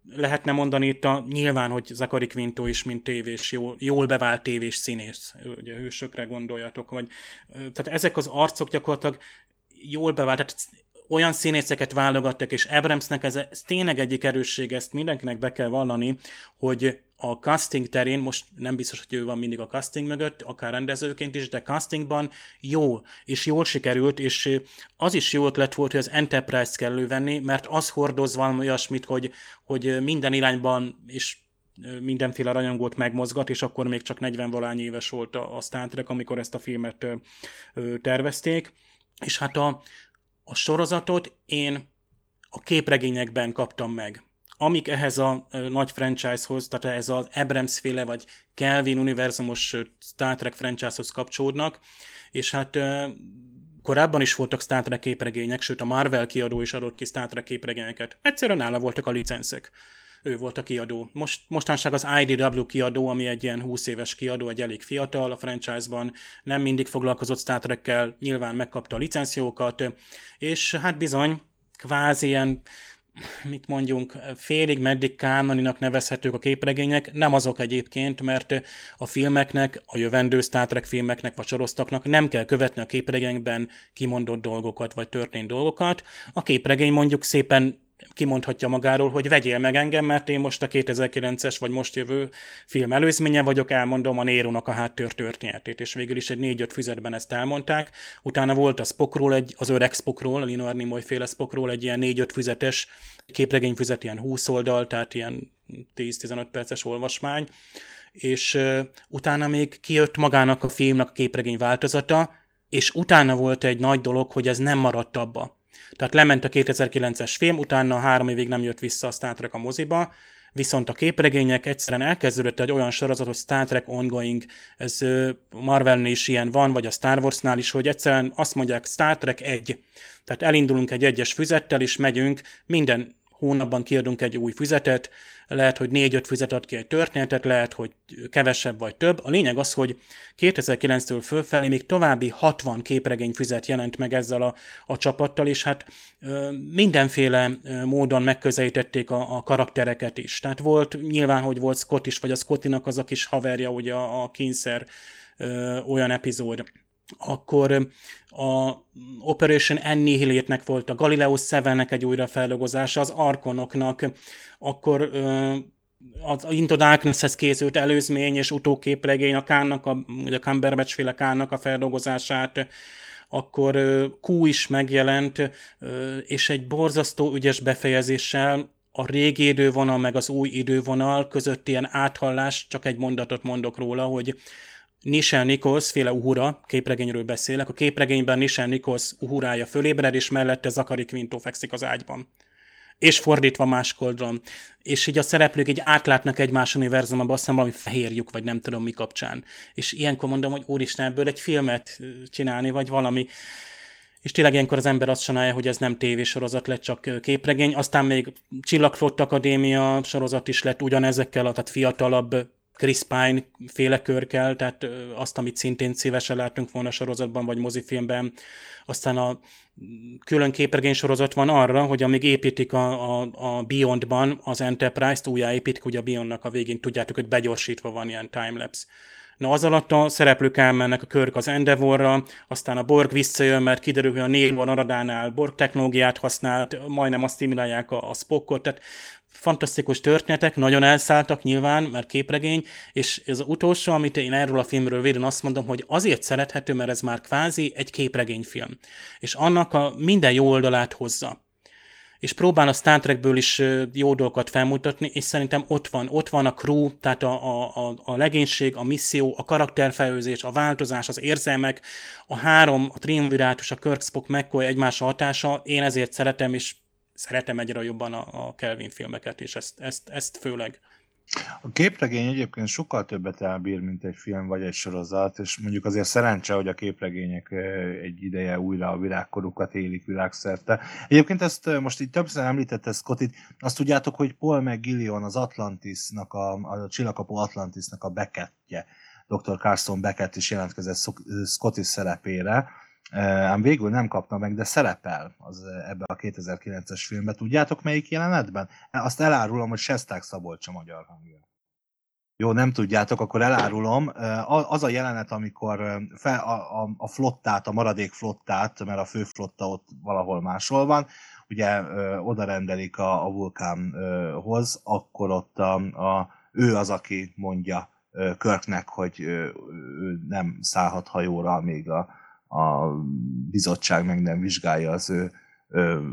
lehetne mondani itt a, nyilván, hogy Zakari Quinto is, mint tévés, jól, jól bevált tévés színész, ugye hősökre gondoljatok, vagy, tehát ezek az arcok gyakorlatilag jól bevált, tehát olyan színészeket válogattak, és Abramsnek ez, ez tényleg egyik erősség, ezt mindenkinek be kell vallani, hogy a casting terén, most nem biztos, hogy ő van mindig a casting mögött, akár rendezőként is, de castingban jó, és jól sikerült, és az is jó ötlet volt, hogy az Enterprise-t kell elővenni, mert az hordoz valami olyasmit, hogy, hogy minden irányban, és mindenféle rajongót megmozgat, és akkor még csak 40 valány éves volt a, a Star Trek, amikor ezt a filmet tervezték. És hát a, a sorozatot én a képregényekben kaptam meg amik ehhez a nagy franchise-hoz, tehát ehhez az Abrams féle vagy Kelvin univerzumos Star Trek franchise-hoz kapcsolódnak, és hát korábban is voltak Star Trek képregények, sőt a Marvel kiadó is adott ki Star Trek képregényeket. Egyszerűen nála voltak a licenszek. Ő volt a kiadó. Most, mostanság az IDW kiadó, ami egy ilyen 20 éves kiadó, egy elég fiatal a franchise-ban, nem mindig foglalkozott Star Trek-kel, nyilván megkapta a licenciókat, és hát bizony, kvázi ilyen mit mondjunk, félig meddig kánoninak nevezhetők a képregények, nem azok egyébként, mert a filmeknek, a jövendő Star Trek filmeknek vagy soroztaknak nem kell követni a képregényben kimondott dolgokat vagy történt dolgokat. A képregény mondjuk szépen kimondhatja magáról, hogy vegyél meg engem, mert én most a 2009-es vagy most jövő film előzménye vagyok, elmondom a Nérónak a háttér történetét, és végül is egy négy-öt füzetben ezt elmondták. Utána volt a Spockról, egy, az öreg Spockról, a Leonard Nimoy féle Spockról egy ilyen négy-öt füzetes képregényfüzet, ilyen 20 oldal, tehát ilyen 10-15 perces olvasmány, és uh, utána még kijött magának a filmnek a képregény változata, és utána volt egy nagy dolog, hogy ez nem maradt abba tehát lement a 2009-es film, utána három évig nem jött vissza a Star Trek a moziba, viszont a képregények egyszerűen elkezdődött egy olyan sorozat, hogy Star Trek Ongoing, ez Marvelnél is ilyen van, vagy a Star Warsnál is, hogy egyszerűen azt mondják Star Trek egy. Tehát elindulunk egy egyes füzettel, és megyünk, minden hónapban kiadunk egy új füzetet, lehet, hogy négy-öt füzet ad ki egy történetet, lehet, hogy kevesebb vagy több. A lényeg az, hogy 2009-től fölfelé még további 60 képregény füzet jelent meg ezzel a, a csapattal, és hát mindenféle módon megközelítették a, a karaktereket is. Tehát volt, nyilván, hogy volt Scott is, vagy a Scottinak az a kis haverja, ugye a, a kényszer ö, olyan epizód akkor a Operation Annihilate-nek volt a Galileo 7-nek egy újrafeldolgozása, az Arkonoknak, akkor az Into Darkness-hez készült előzmény és utóképregény, a Kánnak, a, a Cumberbatch féle Kánnak a feldolgozását, akkor Q is megjelent, és egy borzasztó ügyes befejezéssel a régi idővonal meg az új idővonal között ilyen áthallás, csak egy mondatot mondok róla, hogy Nichelle Nichols féle Uhura, képregényről beszélek, a képregényben Nichelle Nichols Uhurája fölébred, és mellette Zakari Quinto fekszik az ágyban. És fordítva más koldron. És így a szereplők így átlátnak egymás univerzumban, azt hiszem valami fehérjük, vagy nem tudom mi kapcsán. És ilyenkor mondom, hogy úristen, ebből egy filmet csinálni, vagy valami. És tényleg ilyenkor az ember azt csinálja, hogy ez nem tévésorozat lett, csak képregény. Aztán még Csillagflott Akadémia sorozat is lett ugyanezekkel, tehát fiatalabb Chris Pine féle körkel, tehát azt, amit szintén szívesen látunk volna sorozatban vagy mozifilmben. Aztán a külön képregény sorozat van arra, hogy amíg építik a, a, a Beyondban az Enterprise-t, újjáépítik, ugye a Beyondnak a végén tudjátok, hogy begyorsítva van ilyen timelapse. Na az alatt a szereplők elmennek a körk az Endeavorra, aztán a Borg visszajön, mert kiderül, hogy a négy van Aradánál Borg technológiát használt, majdnem azt stimulálják a, a Spockot, tehát fantasztikus történetek, nagyon elszálltak nyilván, mert képregény, és ez az utolsó, amit én erről a filmről végén azt mondom, hogy azért szerethető, mert ez már kvázi egy képregényfilm. És annak a minden jó oldalát hozza és próbál a Star Trekből is jó dolgokat felmutatni, és szerintem ott van, ott van a crew, tehát a, a, a legénység, a misszió, a karakterfelőzés, a változás, az érzelmek, a három, a triumvirátus, a Kirk, Spock, McCoy egymás hatása, én ezért szeretem, és szeretem egyre jobban a, a Kelvin filmeket, és ezt, ezt, ezt főleg. A képregény egyébként sokkal többet elbír, mint egy film vagy egy sorozat, és mondjuk azért szerencse, hogy a képregények egy ideje újra a virágkorukat élik világszerte. Egyébként ezt most így többször említette Scottit, azt tudjátok, hogy Paul McGillion az Atlantisnak, a, a Csillagkapu Atlantisnak a Beckettje, Dr. Carson Beckett is jelentkezett Scotty szerepére, ám végül nem kapta meg, de szerepel az ebbe a 2009-es filmbe. Tudjátok melyik jelenetben? Azt elárulom, hogy Sesták Szabolcs a magyar hangja. Jó, nem tudjátok, akkor elárulom. Az a jelenet, amikor fel, a, a, a flottát, a maradék flottát, mert a fő flotta ott valahol máshol van, ugye oda rendelik a, a vulkánhoz, akkor ott a, a, ő az, aki mondja Körknek, hogy ő nem szállhat hajóra, még a, a bizottság meg nem vizsgálja az ő ö,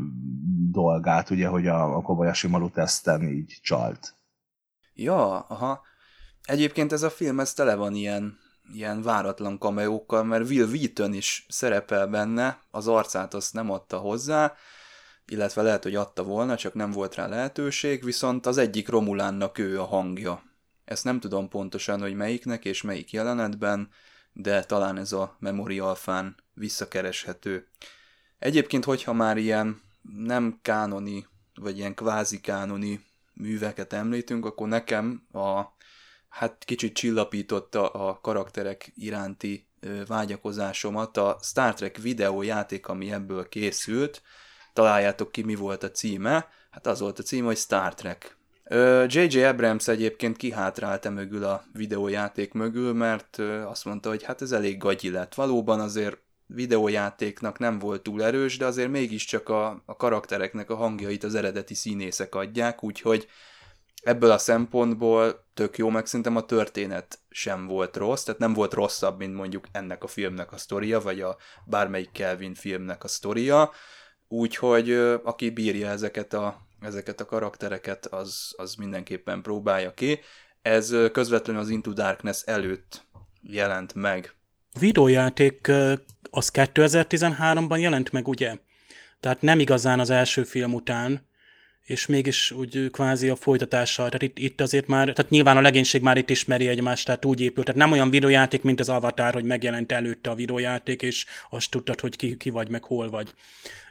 dolgát, ugye, hogy a, a Kobayashi Maru teszten így csalt. Ja, aha. Egyébként ez a film, ez tele van ilyen, ilyen váratlan kameókkal, mert Will Wheaton is szerepel benne, az arcát azt nem adta hozzá, illetve lehet, hogy adta volna, csak nem volt rá lehetőség, viszont az egyik Romulánnak ő a hangja. Ezt nem tudom pontosan, hogy melyiknek és melyik jelenetben, de talán ez a Memory Alfán visszakereshető. Egyébként, hogyha már ilyen nem kánoni, vagy ilyen kvázi kánoni műveket említünk, akkor nekem a hát kicsit csillapította a karakterek iránti vágyakozásomat a Star Trek videójáték, ami ebből készült. Találjátok ki, mi volt a címe. Hát az volt a címe, hogy Star Trek J.J. Abrams egyébként kihátrált mögül a videójáték mögül, mert azt mondta, hogy hát ez elég gagyi lett. Valóban azért videójátéknak nem volt túl erős, de azért mégiscsak a, a karaktereknek a hangjait az eredeti színészek adják, úgyhogy ebből a szempontból tök jó, meg szerintem a történet sem volt rossz, tehát nem volt rosszabb, mint mondjuk ennek a filmnek a sztoria, vagy a bármelyik Kelvin filmnek a sztoria, úgyhogy aki bírja ezeket a ezeket a karaktereket, az, az mindenképpen próbálja ki. Ez közvetlenül az Into Darkness előtt jelent meg. Videójáték az 2013-ban jelent meg, ugye? Tehát nem igazán az első film után, és mégis úgy kvázi a folytatással. Tehát itt, itt azért már, tehát nyilván a legénység már itt ismeri egymást, tehát úgy épült. Tehát nem olyan videójáték, mint az Avatar, hogy megjelent előtte a videójáték, és azt tudtad, hogy ki, ki vagy, meg hol vagy.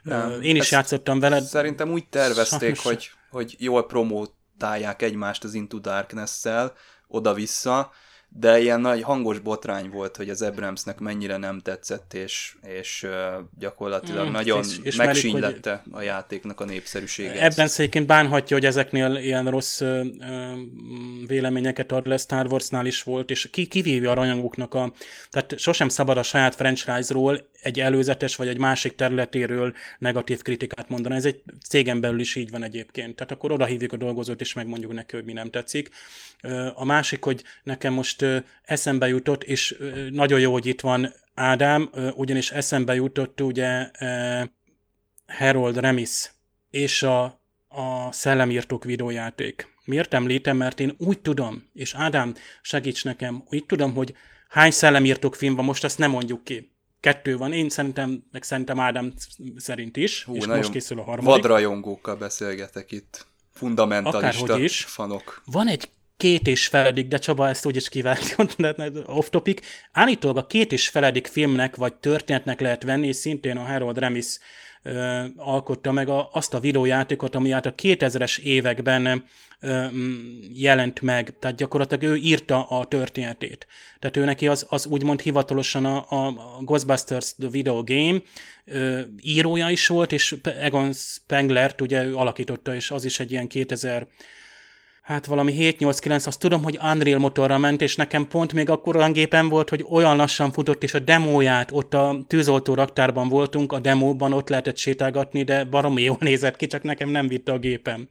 Nem, Én is játszottam veled. Szerintem úgy tervezték, hogy, hogy jól promótálják egymást az Into Darkness-szel, oda-vissza, de ilyen nagy hangos botrány volt, hogy az Abramsnek mennyire nem tetszett, és, és gyakorlatilag mm, nagyon és, megsínylette hogy... a játéknak a népszerűséget. Ebben egyébként bánhatja, hogy ezeknél ilyen rossz ö, ö, véleményeket ad le, Star Warsnál is volt, és ki, kivívja a rajongóknak a... Tehát sosem szabad a saját franchise-ról egy előzetes vagy egy másik területéről negatív kritikát mondani. Ez egy cégen belül is így van egyébként. Tehát akkor oda hívjuk a dolgozót, és megmondjuk neki, hogy mi nem tetszik. A másik, hogy nekem most eszembe jutott, és nagyon jó, hogy itt van Ádám, ugyanis eszembe jutott ugye Harold Remis és a, a Szellemírtók videójáték. Miért említem? Mert én úgy tudom, és Ádám, segíts nekem, úgy tudom, hogy hány szellemírtók film van, most azt nem mondjuk ki. Kettő van, én szerintem, meg szerintem Ádám szerint is, Hú, és most készül a harmadik. Vadrajongókkal beszélgetek itt, fundamentalista is. fanok. Van egy két és feledik, de Csaba ezt úgy is kívánt, off topic, állítólag a két és feledik filmnek vagy történetnek lehet venni, és szintén a Harold Remis ö, alkotta meg a, azt a videójátékot, ami át a 2000-es években ö, jelent meg, tehát gyakorlatilag ő írta a történetét. Tehát ő neki az, az úgymond hivatalosan a, a Ghostbusters The Video Game ö, írója is volt, és Egon Spenglert ugye ő alakította, és az is egy ilyen 2000 hát valami 7-8-9, azt tudom, hogy Unreal motorra ment, és nekem pont még akkor olyan gépen volt, hogy olyan lassan futott, és a demóját, ott a tűzoltó raktárban voltunk, a demóban ott lehetett sétálgatni, de baromi jól nézett ki, csak nekem nem vitte a gépem.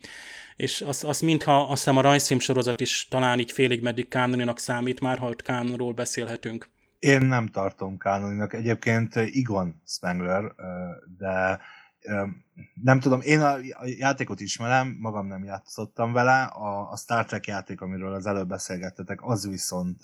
És az, az mintha azt hiszem a rajzfilm sorozat is talán így félig meddig kánoninak számít, már ha ott kánonról beszélhetünk. Én nem tartom kánoninak. Egyébként Igon Spengler, de nem tudom, én a, játékot ismerem, magam nem játszottam vele, a, a Star Trek játék, amiről az előbb beszélgettetek, az viszont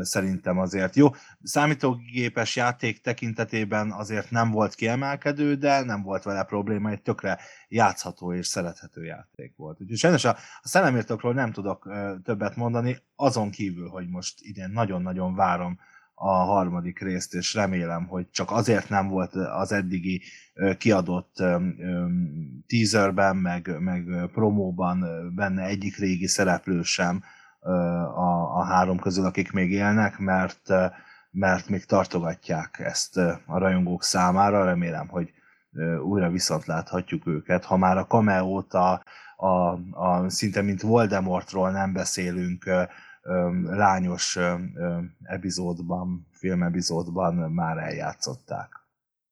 szerintem azért jó. Számítógépes játék tekintetében azért nem volt kiemelkedő, de nem volt vele probléma, egy tökre játszható és szerethető játék volt. Úgyhogy sajnos a, a szellemírtokról nem tudok többet mondani, azon kívül, hogy most idén nagyon-nagyon várom a harmadik részt, és remélem, hogy csak azért nem volt az eddigi kiadott teaserben, meg, meg promóban benne egyik régi szereplő sem a, a három közül, akik még élnek, mert, mert még tartogatják ezt a rajongók számára. Remélem, hogy újra viszont láthatjuk őket. Ha már a cameo a, a, a szinte mint Voldemortról nem beszélünk, lányos epizódban, filmepizódban már eljátszották.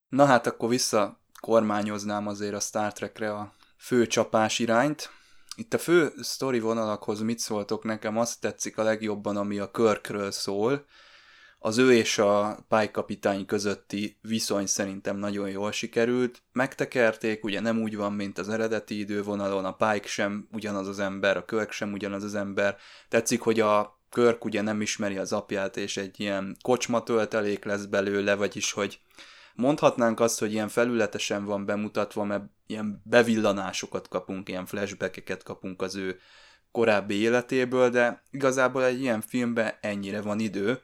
Na hát akkor vissza kormányoznám azért a Star Trekre a fő csapás irányt. Itt a fő sztori vonalakhoz mit szóltok nekem, azt tetszik a legjobban, ami a Körkről szól. Az ő és a pálykapitány közötti viszony szerintem nagyon jól sikerült. Megtekerték, ugye nem úgy van, mint az eredeti idővonalon, a Pike sem ugyanaz az ember, a Körk sem ugyanaz az ember. Tetszik, hogy a Körk ugye nem ismeri az apját, és egy ilyen kocsma töltelék lesz belőle, vagyis hogy mondhatnánk azt, hogy ilyen felületesen van bemutatva, mert ilyen bevillanásokat kapunk, ilyen flashbackeket kapunk az ő korábbi életéből, de igazából egy ilyen filmben ennyire van idő,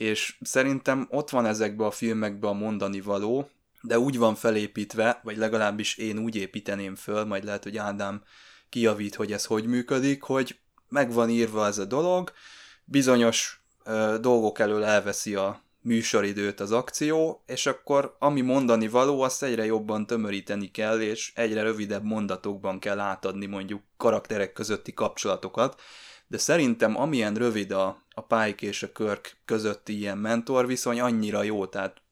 és szerintem ott van ezekbe a filmekbe a mondani való, de úgy van felépítve, vagy legalábbis én úgy építeném föl, majd lehet, hogy Ádám kijavít, hogy ez hogy működik, hogy meg van írva ez a dolog, bizonyos ö, dolgok elől elveszi a műsoridőt az akció, és akkor ami mondani való, azt egyre jobban tömöríteni kell, és egyre rövidebb mondatokban kell átadni mondjuk karakterek közötti kapcsolatokat, de szerintem amilyen rövid a, a Pike és a Körk közötti ilyen mentor viszony, annyira jó, tehát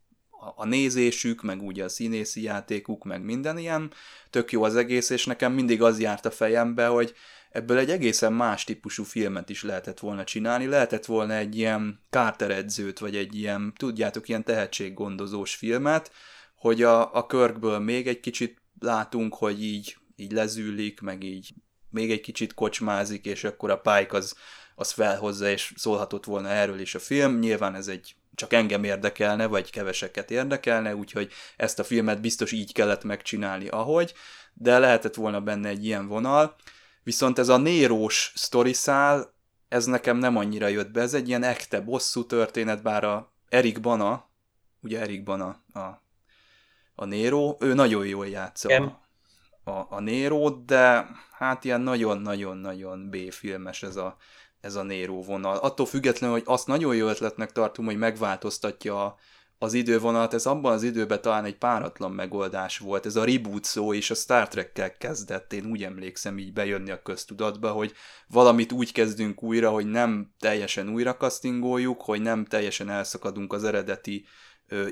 a, nézésük, meg ugye a színészi játékuk, meg minden ilyen, tök jó az egész, és nekem mindig az járt a fejembe, hogy ebből egy egészen más típusú filmet is lehetett volna csinálni, lehetett volna egy ilyen kárteredzőt, vagy egy ilyen, tudjátok, ilyen tehetséggondozós filmet, hogy a, a körkből még egy kicsit látunk, hogy így, így lezűlik, meg így még egy kicsit kocsmázik, és akkor a Pike az, az felhozza, és szólhatott volna erről is a film. Nyilván ez egy csak engem érdekelne, vagy keveseket érdekelne, úgyhogy ezt a filmet biztos így kellett megcsinálni, ahogy, de lehetett volna benne egy ilyen vonal. Viszont ez a nérós sztoriszál, ez nekem nem annyira jött be. Ez egy ilyen ekte bosszú történet, bár a Erik Bana, ugye Erik Bana a, a Néró, ő nagyon jól játsza a, a Nérót, de hát ilyen nagyon-nagyon-nagyon B-filmes ez a, ez a Néró vonal. Attól függetlenül, hogy azt nagyon jó ötletnek tartom, hogy megváltoztatja a, az idővonalat, ez abban az időben talán egy páratlan megoldás volt. Ez a reboot szó és a Star Trek-kel kezdett, én úgy emlékszem így bejönni a köztudatba, hogy valamit úgy kezdünk újra, hogy nem teljesen újra castingoljuk, hogy nem teljesen elszakadunk az eredeti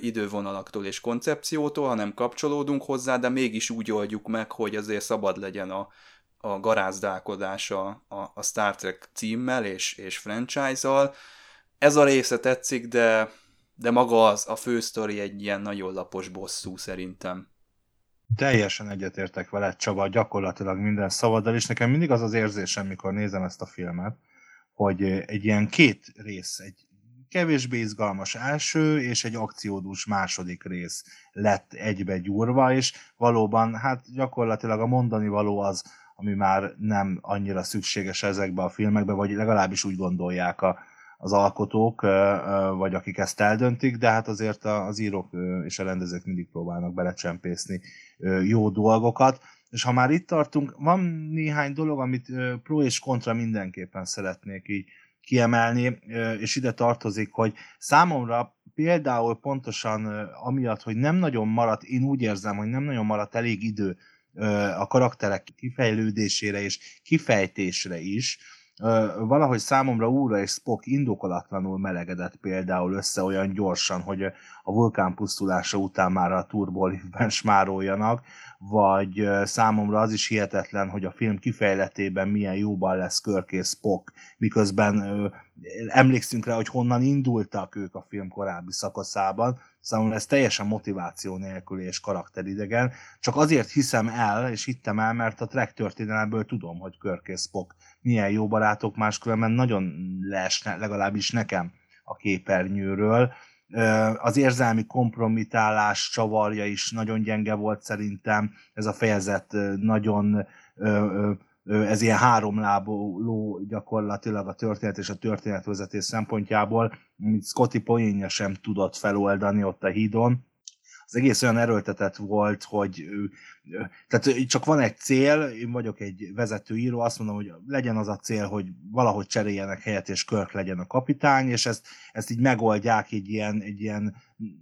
idővonalaktól és koncepciótól, hanem kapcsolódunk hozzá, de mégis úgy oldjuk meg, hogy azért szabad legyen a, a garázdálkodás a, a, Star Trek címmel és, és franchise-zal. Ez a része tetszik, de de maga az, a fősztori egy ilyen nagyon lapos bosszú szerintem. Teljesen egyetértek veled, Csaba, gyakorlatilag minden szavaddal, és nekem mindig az az érzésem, mikor nézem ezt a filmet, hogy egy ilyen két rész, egy kevésbé izgalmas első és egy akciódús második rész lett egybe gyúrva, és valóban hát gyakorlatilag a mondani való az, ami már nem annyira szükséges ezekbe a filmekbe, vagy legalábbis úgy gondolják a, az alkotók, vagy akik ezt eldöntik, de hát azért az írók és a rendezők mindig próbálnak belecsempészni jó dolgokat. És ha már itt tartunk, van néhány dolog, amit pro és kontra mindenképpen szeretnék így kiemelni, és ide tartozik, hogy számomra például pontosan amiatt, hogy nem nagyon maradt, én úgy érzem, hogy nem nagyon maradt elég idő a karakterek kifejlődésére és kifejtésre is, valahogy számomra úra és Spock indokolatlanul melegedett például össze olyan gyorsan, hogy a vulkán pusztulása után már a turbolívben smároljanak, vagy számomra az is hihetetlen, hogy a film kifejletében milyen jóban lesz Kirk és Spock, miközben emlékszünk rá, hogy honnan indultak ők a film korábbi szakaszában, Számomra ez teljesen motiváció nélkül és karakteridegen. Csak azért hiszem el, és hittem el, mert a Trek történelemből tudom, hogy Kirk és Spock milyen jó barátok, máskülönben nagyon leesne, legalábbis nekem a képernyőről. Az érzelmi kompromitálás csavarja is nagyon gyenge volt szerintem. Ez a fejezet nagyon ez ilyen háromlábú gyakorlatilag a történet és a történetvezetés szempontjából, amit Scotty poénja sem tudott feloldani ott a hídon. Az egész olyan erőltetett volt, hogy tehát csak van egy cél, én vagyok egy vezetőíró, azt mondom, hogy legyen az a cél, hogy valahogy cseréljenek helyet, és Körk legyen a kapitány, és ezt, ezt így megoldják egy ilyen, egy ilyen,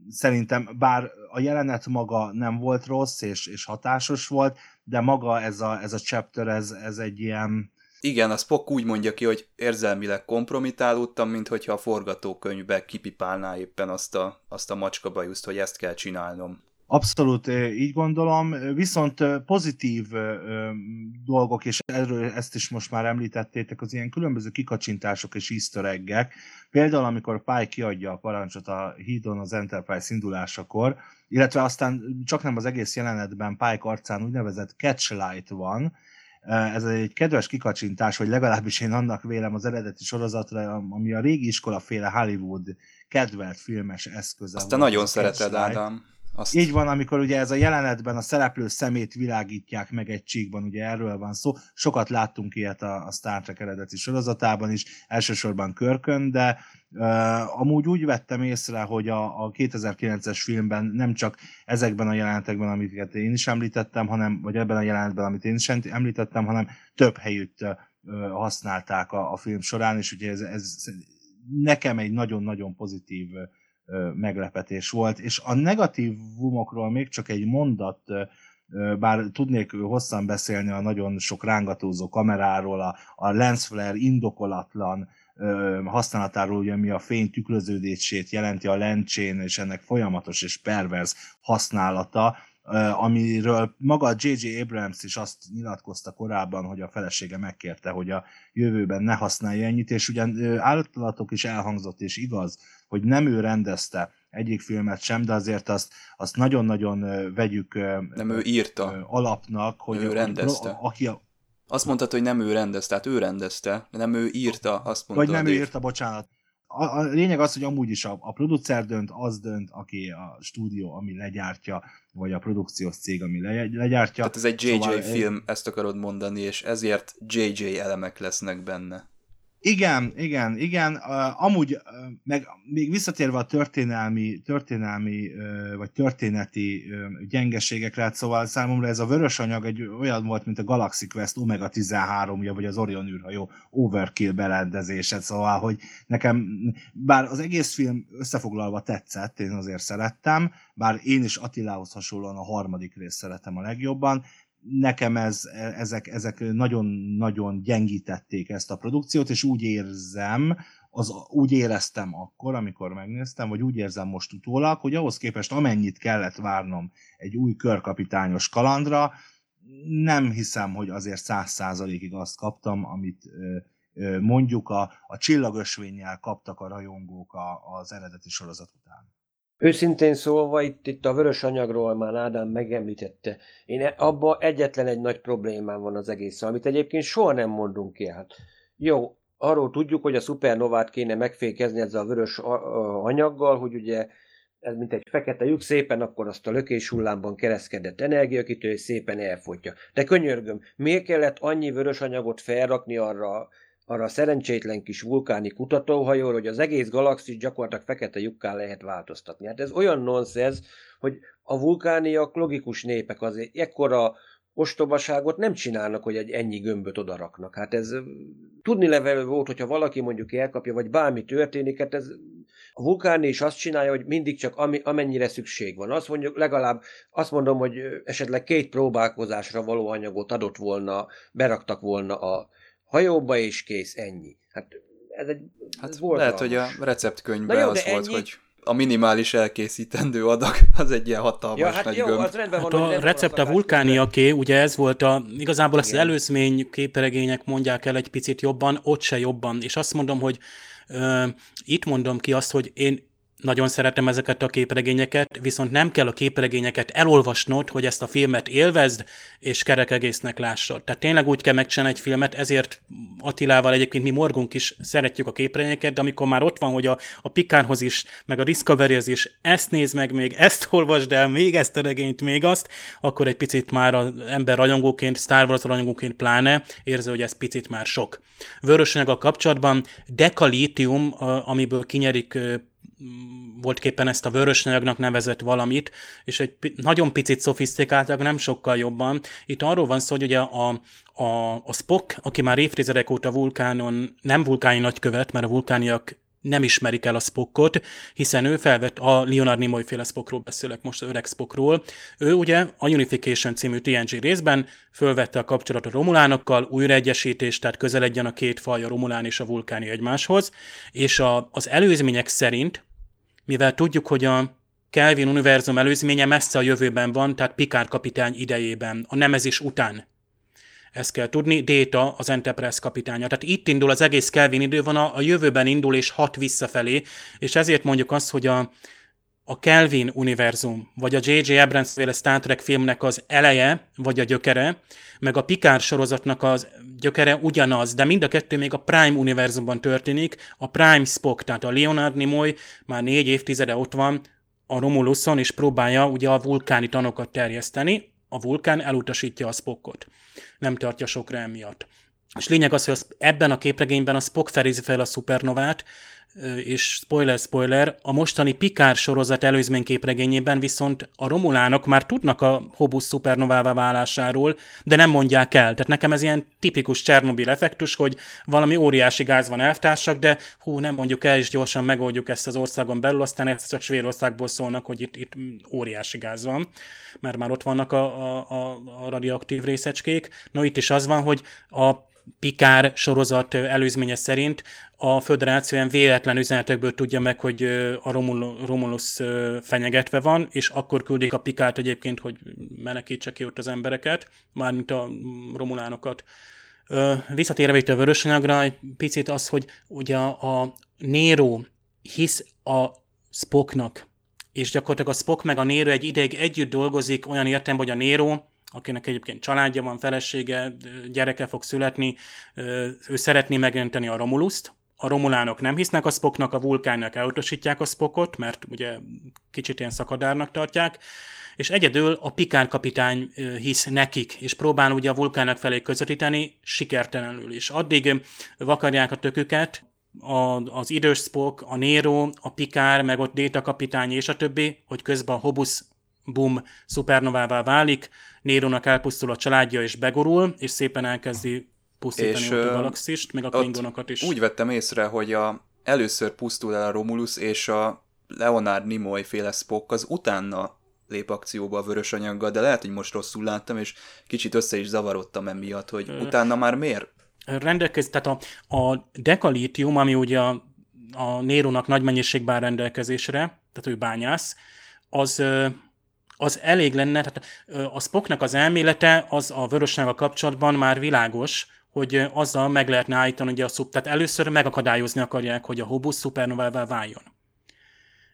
szerintem, bár a jelenet maga nem volt rossz, és, és hatásos volt, de maga ez a, ez a chapter, ez, ez egy ilyen... Igen, a Spock úgy mondja ki, hogy érzelmileg kompromitálódtam, mint hogyha a forgatókönyvbe kipipálná éppen azt a, azt a macskabajuszt, hogy ezt kell csinálnom. Abszolút így gondolom, viszont pozitív dolgok, és erről ezt is most már említettétek, az ilyen különböző kikacsintások és easter eggek. Például, amikor Pike kiadja a parancsot a hídon az Enterprise indulásakor, illetve aztán csak nem az egész jelenetben Pike arcán úgynevezett catchlight van, ez egy kedves kikacsintás, hogy legalábbis én annak vélem az eredeti sorozatra, ami a régi iskolaféle Hollywood kedvelt filmes eszköze. Azt te nagyon szereted, Ádám. Azt... Így van, amikor ugye ez a jelenetben a szereplő szemét világítják meg egy csíkban, ugye erről van szó. Sokat láttunk ilyet a, a Star Trek eredeti sorozatában is, elsősorban Körkön, de uh, amúgy úgy vettem észre, hogy a, a 2009-es filmben nem csak ezekben a jelenetekben, amiket én is említettem, hanem, vagy ebben a jelenetben, amit én is említettem, hanem több helyütt uh, használták a, a film során, és ugye ez, ez nekem egy nagyon-nagyon pozitív uh, meglepetés volt. És a negatívumokról még csak egy mondat, bár tudnék hosszan beszélni a nagyon sok rángatózó kameráról, a, a lens flare indokolatlan használatáról, ugye, ami a fény tükröződését jelenti a lencsén, és ennek folyamatos és pervers használata, amiről maga J.J. Abrams is azt nyilatkozta korábban, hogy a felesége megkérte, hogy a jövőben ne használja ennyit, és ugyan állatok is elhangzott, és igaz, hogy nem ő rendezte egyik filmet sem, de azért azt, azt nagyon-nagyon vegyük nem ő írta. alapnak, hogy ő rendezte. Aki azt mondtad, hogy nem ő rendezte, tehát ő rendezte, de nem ő írta, azt mondta. Vagy nem ő írta, bocsánat. A, a lényeg az, hogy amúgy is a, a producer dönt, az dönt, aki a stúdió, ami legyártja, vagy a produkciós cég, ami le, legyártja. Tehát ez egy JJ szóval film, ezt akarod mondani, és ezért JJ elemek lesznek benne. Igen, igen, igen. Uh, amúgy, uh, meg még visszatérve a történelmi, történelmi uh, vagy történeti uh, gyengeségekre, hát szóval számomra ez a vörös anyag egy olyan volt, mint a Galaxy Quest Omega 13-ja, vagy az Orion űrhajó Overkill berendezése, szóval, hogy nekem, bár az egész film összefoglalva tetszett, én azért szerettem, bár én is Attilához hasonlóan a harmadik részt szeretem a legjobban, nekem ez, ezek, ezek nagyon-nagyon gyengítették ezt a produkciót, és úgy érzem, az, úgy éreztem akkor, amikor megnéztem, vagy úgy érzem most utólag, hogy ahhoz képest amennyit kellett várnom egy új körkapitányos kalandra, nem hiszem, hogy azért száz százalékig azt kaptam, amit mondjuk a, a csillagösvénnyel kaptak a rajongók az eredeti sorozat után. Őszintén szólva, itt, itt a vörös anyagról már Ádám megemlítette. Én e, abban egyetlen egy nagy problémám van az egész, amit egyébként soha nem mondunk ki. Hát jó, arról tudjuk, hogy a szupernovát kéne megfékezni ezzel a vörös anyaggal, hogy ugye ez mint egy fekete lyuk, szépen akkor azt a lökés hullámban kereszkedett energiakitő, és szépen elfogyja. De könyörgöm, miért kellett annyi vörös anyagot felrakni arra, arra a szerencsétlen kis vulkáni kutatóhajóra, hogy az egész galaxis gyakorlatilag fekete lyukká lehet változtatni. Hát ez olyan nonsens, hogy a vulkániak logikus népek azért ekkora ostobaságot nem csinálnak, hogy egy ennyi gömböt odaraknak. Hát ez tudni levelő volt, hogyha valaki mondjuk elkapja, vagy bármi történik, hát ez a vulkáni is azt csinálja, hogy mindig csak ami, amennyire szükség van. Azt mondjuk legalább, azt mondom, hogy esetleg két próbálkozásra való anyagot adott volna, beraktak volna a hajóba, és kész, ennyi. Hát ez egy Hát ez lehet, hogy a receptkönyvben Na jó, az de volt, ennyi- hogy a minimális elkészítendő adag az egy ilyen hatalmas Ja, hát nagy jó, gömb. az rendben Hát van, a recept a vulkániaké, ugye ez volt a, igazából ezt az Igen. előzmény képregények mondják el egy picit jobban, ott se jobban. És azt mondom, hogy ö, itt mondom ki azt, hogy én nagyon szeretem ezeket a képregényeket, viszont nem kell a képregényeket elolvasnod, hogy ezt a filmet élvezd, és kerek egésznek lássad. Tehát tényleg úgy kell megcsinálni egy filmet, ezért Attilával egyébként mi morgunk is szeretjük a képregényeket, de amikor már ott van, hogy a, a Pikárhoz is, meg a Discoveryhez is, ezt nézd meg még, ezt olvasd el, még ezt a regényt, még azt, akkor egy picit már az ember rajongóként, Star Wars rajongóként pláne érzi, hogy ez picit már sok. Vörösanyaggal kapcsolatban dekalítium, a- amiből kinyerik voltképpen ezt a vörösanyagnak nevezett valamit, és egy nagyon picit szofisztikáltak, nem sokkal jobban. Itt arról van szó, hogy ugye a, a, a Spock, aki már évtizedek óta vulkánon, nem vulkáni nagykövet, mert a vulkániak nem ismerik el a Spockot, hiszen ő felvett, a Leonard Nimoy féle Spockról beszélek most, az öreg Spockról, ő ugye a Unification című TNG részben fölvette a kapcsolatot Romulánokkal, újraegyesítés, tehát közeledjen a két faj, a Romulán és a vulkáni egymáshoz, és a, az előzmények szerint, mivel tudjuk, hogy a Kelvin univerzum előzménye messze a jövőben van, tehát Picard kapitány idejében, a nemezés után. Ezt kell tudni, Data az Enterprise kapitánya. Tehát itt indul az egész Kelvin idővonal, a jövőben indul és hat visszafelé, és ezért mondjuk azt, hogy a, a Kelvin univerzum, vagy a J.J. Abrams féle Star Trek filmnek az eleje, vagy a gyökere, meg a Picard sorozatnak az gyökere ugyanaz, de mind a kettő még a Prime univerzumban történik, a Prime Spock, tehát a Leonard Nimoy már négy évtizede ott van a Romuluson, és próbálja ugye a vulkáni tanokat terjeszteni, a vulkán elutasítja a Spockot. Nem tartja sokra emiatt. És lényeg az, hogy ebben a képregényben a Spock felézi fel a szupernovát, és spoiler, spoiler, a mostani Picard sorozat előzmény képregényében viszont a romulánok már tudnak a Hobus szupernovává válásáról, de nem mondják el. Tehát nekem ez ilyen tipikus Csernobil effektus, hogy valami óriási gáz van elvtársak, de hú, nem mondjuk el, és gyorsan megoldjuk ezt az országon belül, aztán ezt csak Svédországból szólnak, hogy itt, itt óriási gáz van, mert már ott vannak a, a, a, a radioaktív részecskék. No, itt is az van, hogy a Pikár sorozat előzménye szerint a föderáció ilyen véletlen üzenetekből tudja meg, hogy a Romul- Romulus fenyegetve van, és akkor küldik a Pikárt egyébként, hogy menekítse ki ott az embereket, mármint a romulánokat. Visszatérve itt a vörösanyagra, egy picit az, hogy ugye a Nero hisz a Spocknak, és gyakorlatilag a Spock meg a Nero egy ideig együtt dolgozik, olyan értem, hogy a Nero, akinek egyébként családja van, felesége, gyereke fog születni, ő szeretné megjelenteni a Romuluszt, a romulánok nem hisznek a Spocknak, a vulkánok elutasítják a Spockot, mert ugye kicsit ilyen szakadárnak tartják, és egyedül a Pikár kapitány hisz nekik, és próbál ugye a vulkánok felé közvetíteni, sikertelenül is. Addig vakarják a töküket, a, az idős Spock, a Nero, a Pikár, meg ott Data kapitány és a többi, hogy közben a Hobus Boom szupernovává válik, Nérónak elpusztul a családja és begorul, és szépen elkezdi pusztítani És, a ö, galaxist, meg a klingonokat is. Úgy vettem észre, hogy a, először pusztul el a Romulus, és a Leonard Nimoy féle Spock az utána lép akcióba a vörös anyaggal, de lehet, hogy most rosszul láttam, és kicsit össze is zavarodtam emiatt, hogy utána már miért? rendelkez, tehát a, a dekalítium, ami ugye a, a Nérónak nagy mennyiségben rendelkezésre, tehát ő bányász, az, ö, az elég lenne, tehát a Spocknak az elmélete az a vörösnál kapcsolatban már világos, hogy azzal meg lehetne állítani, hogy a szub, tehát először megakadályozni akarják, hogy a Hobus szupernovává váljon.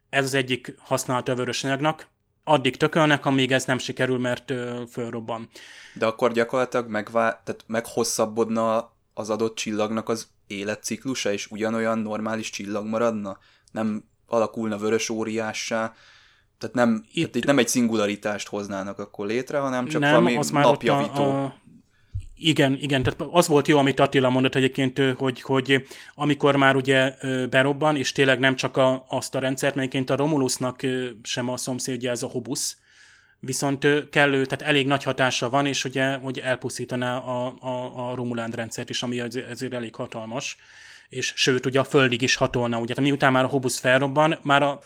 Ez az egyik használata a vörösanyagnak. Addig tökölnek, amíg ez nem sikerül, mert fölrobban. De akkor gyakorlatilag megvá- tehát meghosszabbodna az adott csillagnak az életciklusa, és ugyanolyan normális csillag maradna? Nem alakulna vörös óriássá, Tehát, nem, itt, tehát itt nem egy szingularitást hoznának akkor létre, hanem csak nem, valami az már napjavító. A, a, igen, igen, tehát az volt jó, amit Attila mondott egyébként, hogy, hogy amikor már ugye berobban, és tényleg nem csak a, azt a rendszert, melyiként a Romulusnak sem a szomszédja ez a Hobusz, viszont kellő, tehát elég nagy hatása van, és ugye hogy elpusztítaná a, a, a Romulán rendszert is, ami ezért elég hatalmas, és sőt, ugye a földig is hatolna, ugye, tehát miután már a Hobusz felrobban, már a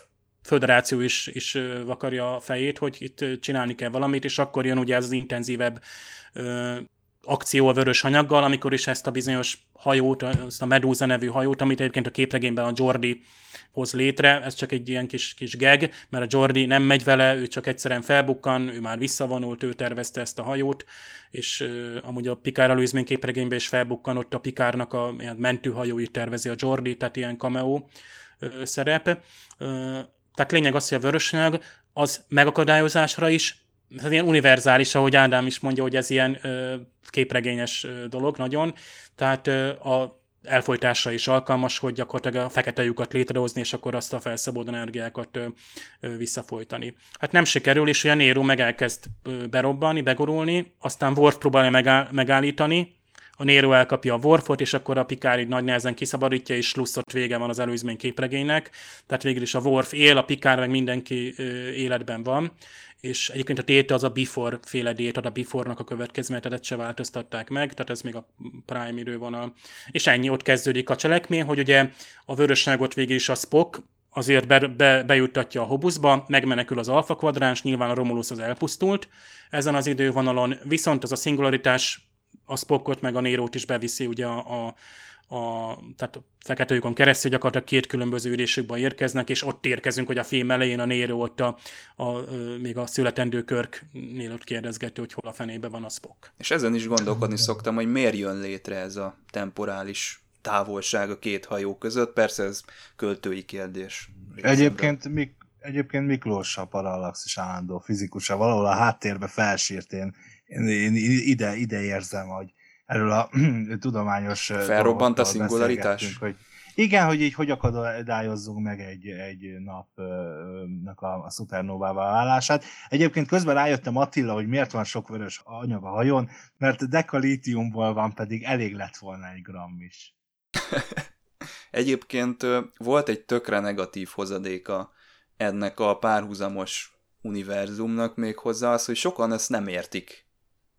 föderáció is, is vakarja a fejét, hogy itt csinálni kell valamit, és akkor jön ugye az intenzívebb akció a vörös anyaggal, amikor is ezt a bizonyos hajót, ezt a Medusa nevű hajót, amit egyébként a képregényben a Jordi hoz létre, ez csak egy ilyen kis, kis geg, mert a Jordi nem megy vele, ő csak egyszerűen felbukkan, ő már visszavonult, ő tervezte ezt a hajót, és uh, amúgy a Pikár előzmény képregényben is felbukkanott a Pikárnak a mentőhajóit tervezi a Jordi, tehát ilyen cameo szerep. Tehát lényeg az, hogy a vörös anyag az megakadályozásra is ez ilyen univerzális, ahogy Ádám is mondja, hogy ez ilyen ö, képregényes ö, dolog nagyon, tehát ö, a elfolytásra is alkalmas, hogy gyakorlatilag a fekete lyukat létrehozni, és akkor azt a felszabadult energiákat ö, ö, visszafolytani. Hát nem sikerül, és olyan Nero meg elkezd ö, berobbani, begorulni, aztán Worf próbálja megáll, megállítani, a Nero elkapja a Worfot, és akkor a Picard így nagy nehezen kiszabadítja, és slusszot vége van az előzmény képregénynek. Tehát végül is a Worf él, a Picard meg mindenki ö, életben van és egyébként a téte az a Before féle dét, a Before-nak a következményetet se változtatták meg, tehát ez még a Prime idővonal. És ennyi, ott kezdődik a cselekmény, hogy ugye a vörösságot végig is a Spock, azért be, be, bejuttatja a Hobuszba, megmenekül az Alpha kvadráns, nyilván a Romulus az elpusztult ezen az idővonalon, viszont az a szingularitás a Spockot meg a Nérót is beviszi ugye a, a, a, tehát a fekete keresztül gyakorlatilag két különböző ülésükben érkeznek, és ott érkezünk, hogy a film elején a Nero ott a, a, a még a születendő Körknél ott kérdezgető, hogy hol a fenébe van a Spock. És ezen is gondolkodni szoktam, hogy miért jön létre ez a temporális távolság a két hajó között. Persze ez költői kérdés. Egyébként, Mik, egyébként Miklós a Parallax állandó fizikusa, valahol a háttérbe felsírt én, én, ide, ide érzem, hogy erről a tudományos Felrobbant a szingularitás? Hogy igen, hogy így hogy akadályozzunk meg egy, egy napnak a, a szupernóvává válását. Egyébként közben rájöttem Attila, hogy miért van sok vörös anyag a hajón, mert dekalítiumból van, pedig elég lett volna egy gram is. Egyébként volt egy tökre negatív hozadéka ennek a párhuzamos univerzumnak még hozzá az, hogy sokan ezt nem értik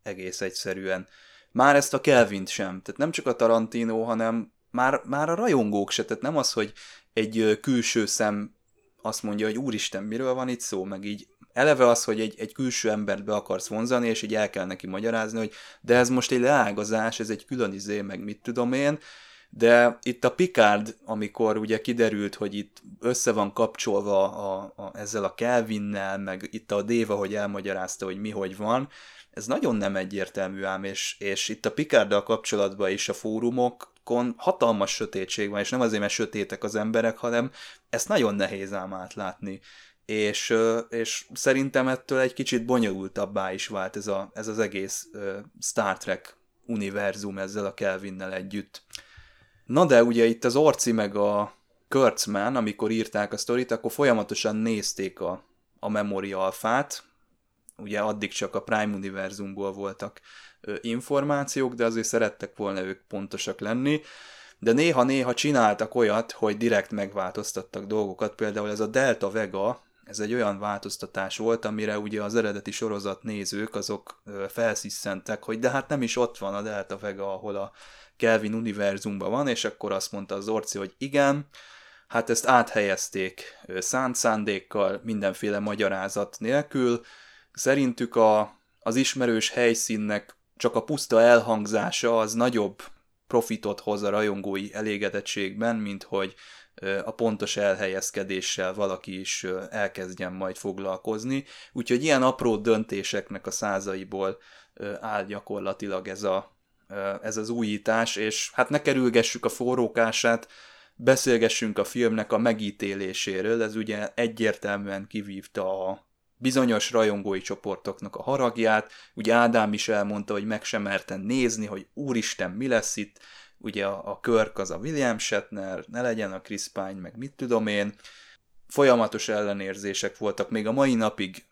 egész egyszerűen már ezt a Kelvint sem. Tehát nem csak a Tarantino, hanem már, már a rajongók se. Tehát nem az, hogy egy külső szem azt mondja, hogy úristen, miről van itt szó, meg így eleve az, hogy egy, egy külső embert be akarsz vonzani, és így el kell neki magyarázni, hogy de ez most egy leágazás, ez egy külön izé, meg mit tudom én, de itt a Picard, amikor ugye kiderült, hogy itt össze van kapcsolva a, a, ezzel a Kelvinnel, meg itt a Déva, hogy elmagyarázta, hogy mi hogy van, ez nagyon nem egyértelmű ám, és, és itt a Picarddal kapcsolatban is a fórumokon hatalmas sötétség van, és nem azért, mert sötétek az emberek, hanem ezt nagyon nehéz ám átlátni. És, és szerintem ettől egy kicsit bonyolultabbá is vált ez, a, ez az egész Star Trek univerzum ezzel a Kelvinnel együtt. Na de ugye itt az Orci meg a Kurtzman, amikor írták a sztorit, akkor folyamatosan nézték a, a Memory alfát, ugye addig csak a Prime univerzumból voltak információk, de azért szerettek volna ők pontosak lenni, de néha-néha csináltak olyat, hogy direkt megváltoztattak dolgokat, például ez a Delta Vega, ez egy olyan változtatás volt, amire ugye az eredeti sorozat nézők azok felsziszentek, hogy de hát nem is ott van a Delta Vega, ahol a Kelvin univerzumban van, és akkor azt mondta az Orci, hogy igen, hát ezt áthelyezték szánt szándékkal, mindenféle magyarázat nélkül, Szerintük a, az ismerős helyszínnek csak a puszta elhangzása az nagyobb profitot hoz a rajongói elégedettségben, mint hogy a pontos elhelyezkedéssel valaki is elkezdjen majd foglalkozni. Úgyhogy ilyen apró döntéseknek a százaiból áll gyakorlatilag ez, a, ez az újítás, és hát ne kerülgessük a forrókását, beszélgessünk a filmnek a megítéléséről, ez ugye egyértelműen kivívta a, bizonyos rajongói csoportoknak a haragját, ugye Ádám is elmondta, hogy meg sem merten nézni, hogy úristen, mi lesz itt, ugye a, a Körk az a William Shatner, ne legyen a Chris Pine, meg mit tudom én, folyamatos ellenérzések voltak, még a mai napig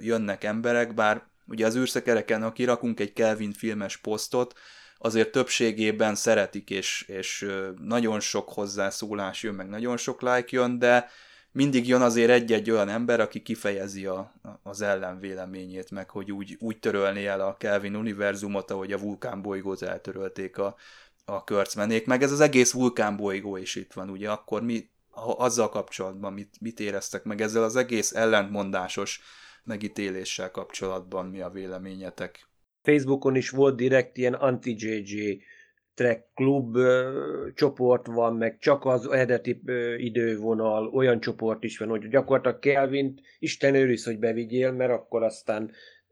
jönnek emberek, bár ugye az űrszekereken, ha kirakunk egy Kelvin filmes posztot, azért többségében szeretik, és, és nagyon sok hozzászólás jön, meg nagyon sok like jön, de mindig jön azért egy-egy olyan ember, aki kifejezi a, az ellenvéleményét, meg hogy úgy, úgy törölné el a Kelvin univerzumot, ahogy a vulkánbolygót eltörölték a, a körcmenék, meg ez az egész vulkánbolygó is itt van, ugye, akkor mi azzal kapcsolatban mit, mit éreztek meg? Ezzel az egész ellentmondásos megítéléssel kapcsolatban mi a véleményetek? Facebookon is volt direkt ilyen anti-JJ track klub csoport van, meg csak az eredeti idővonal, olyan csoport is van, hogy gyakorlatilag Kelvint Isten őriz, hogy bevigyél, mert akkor aztán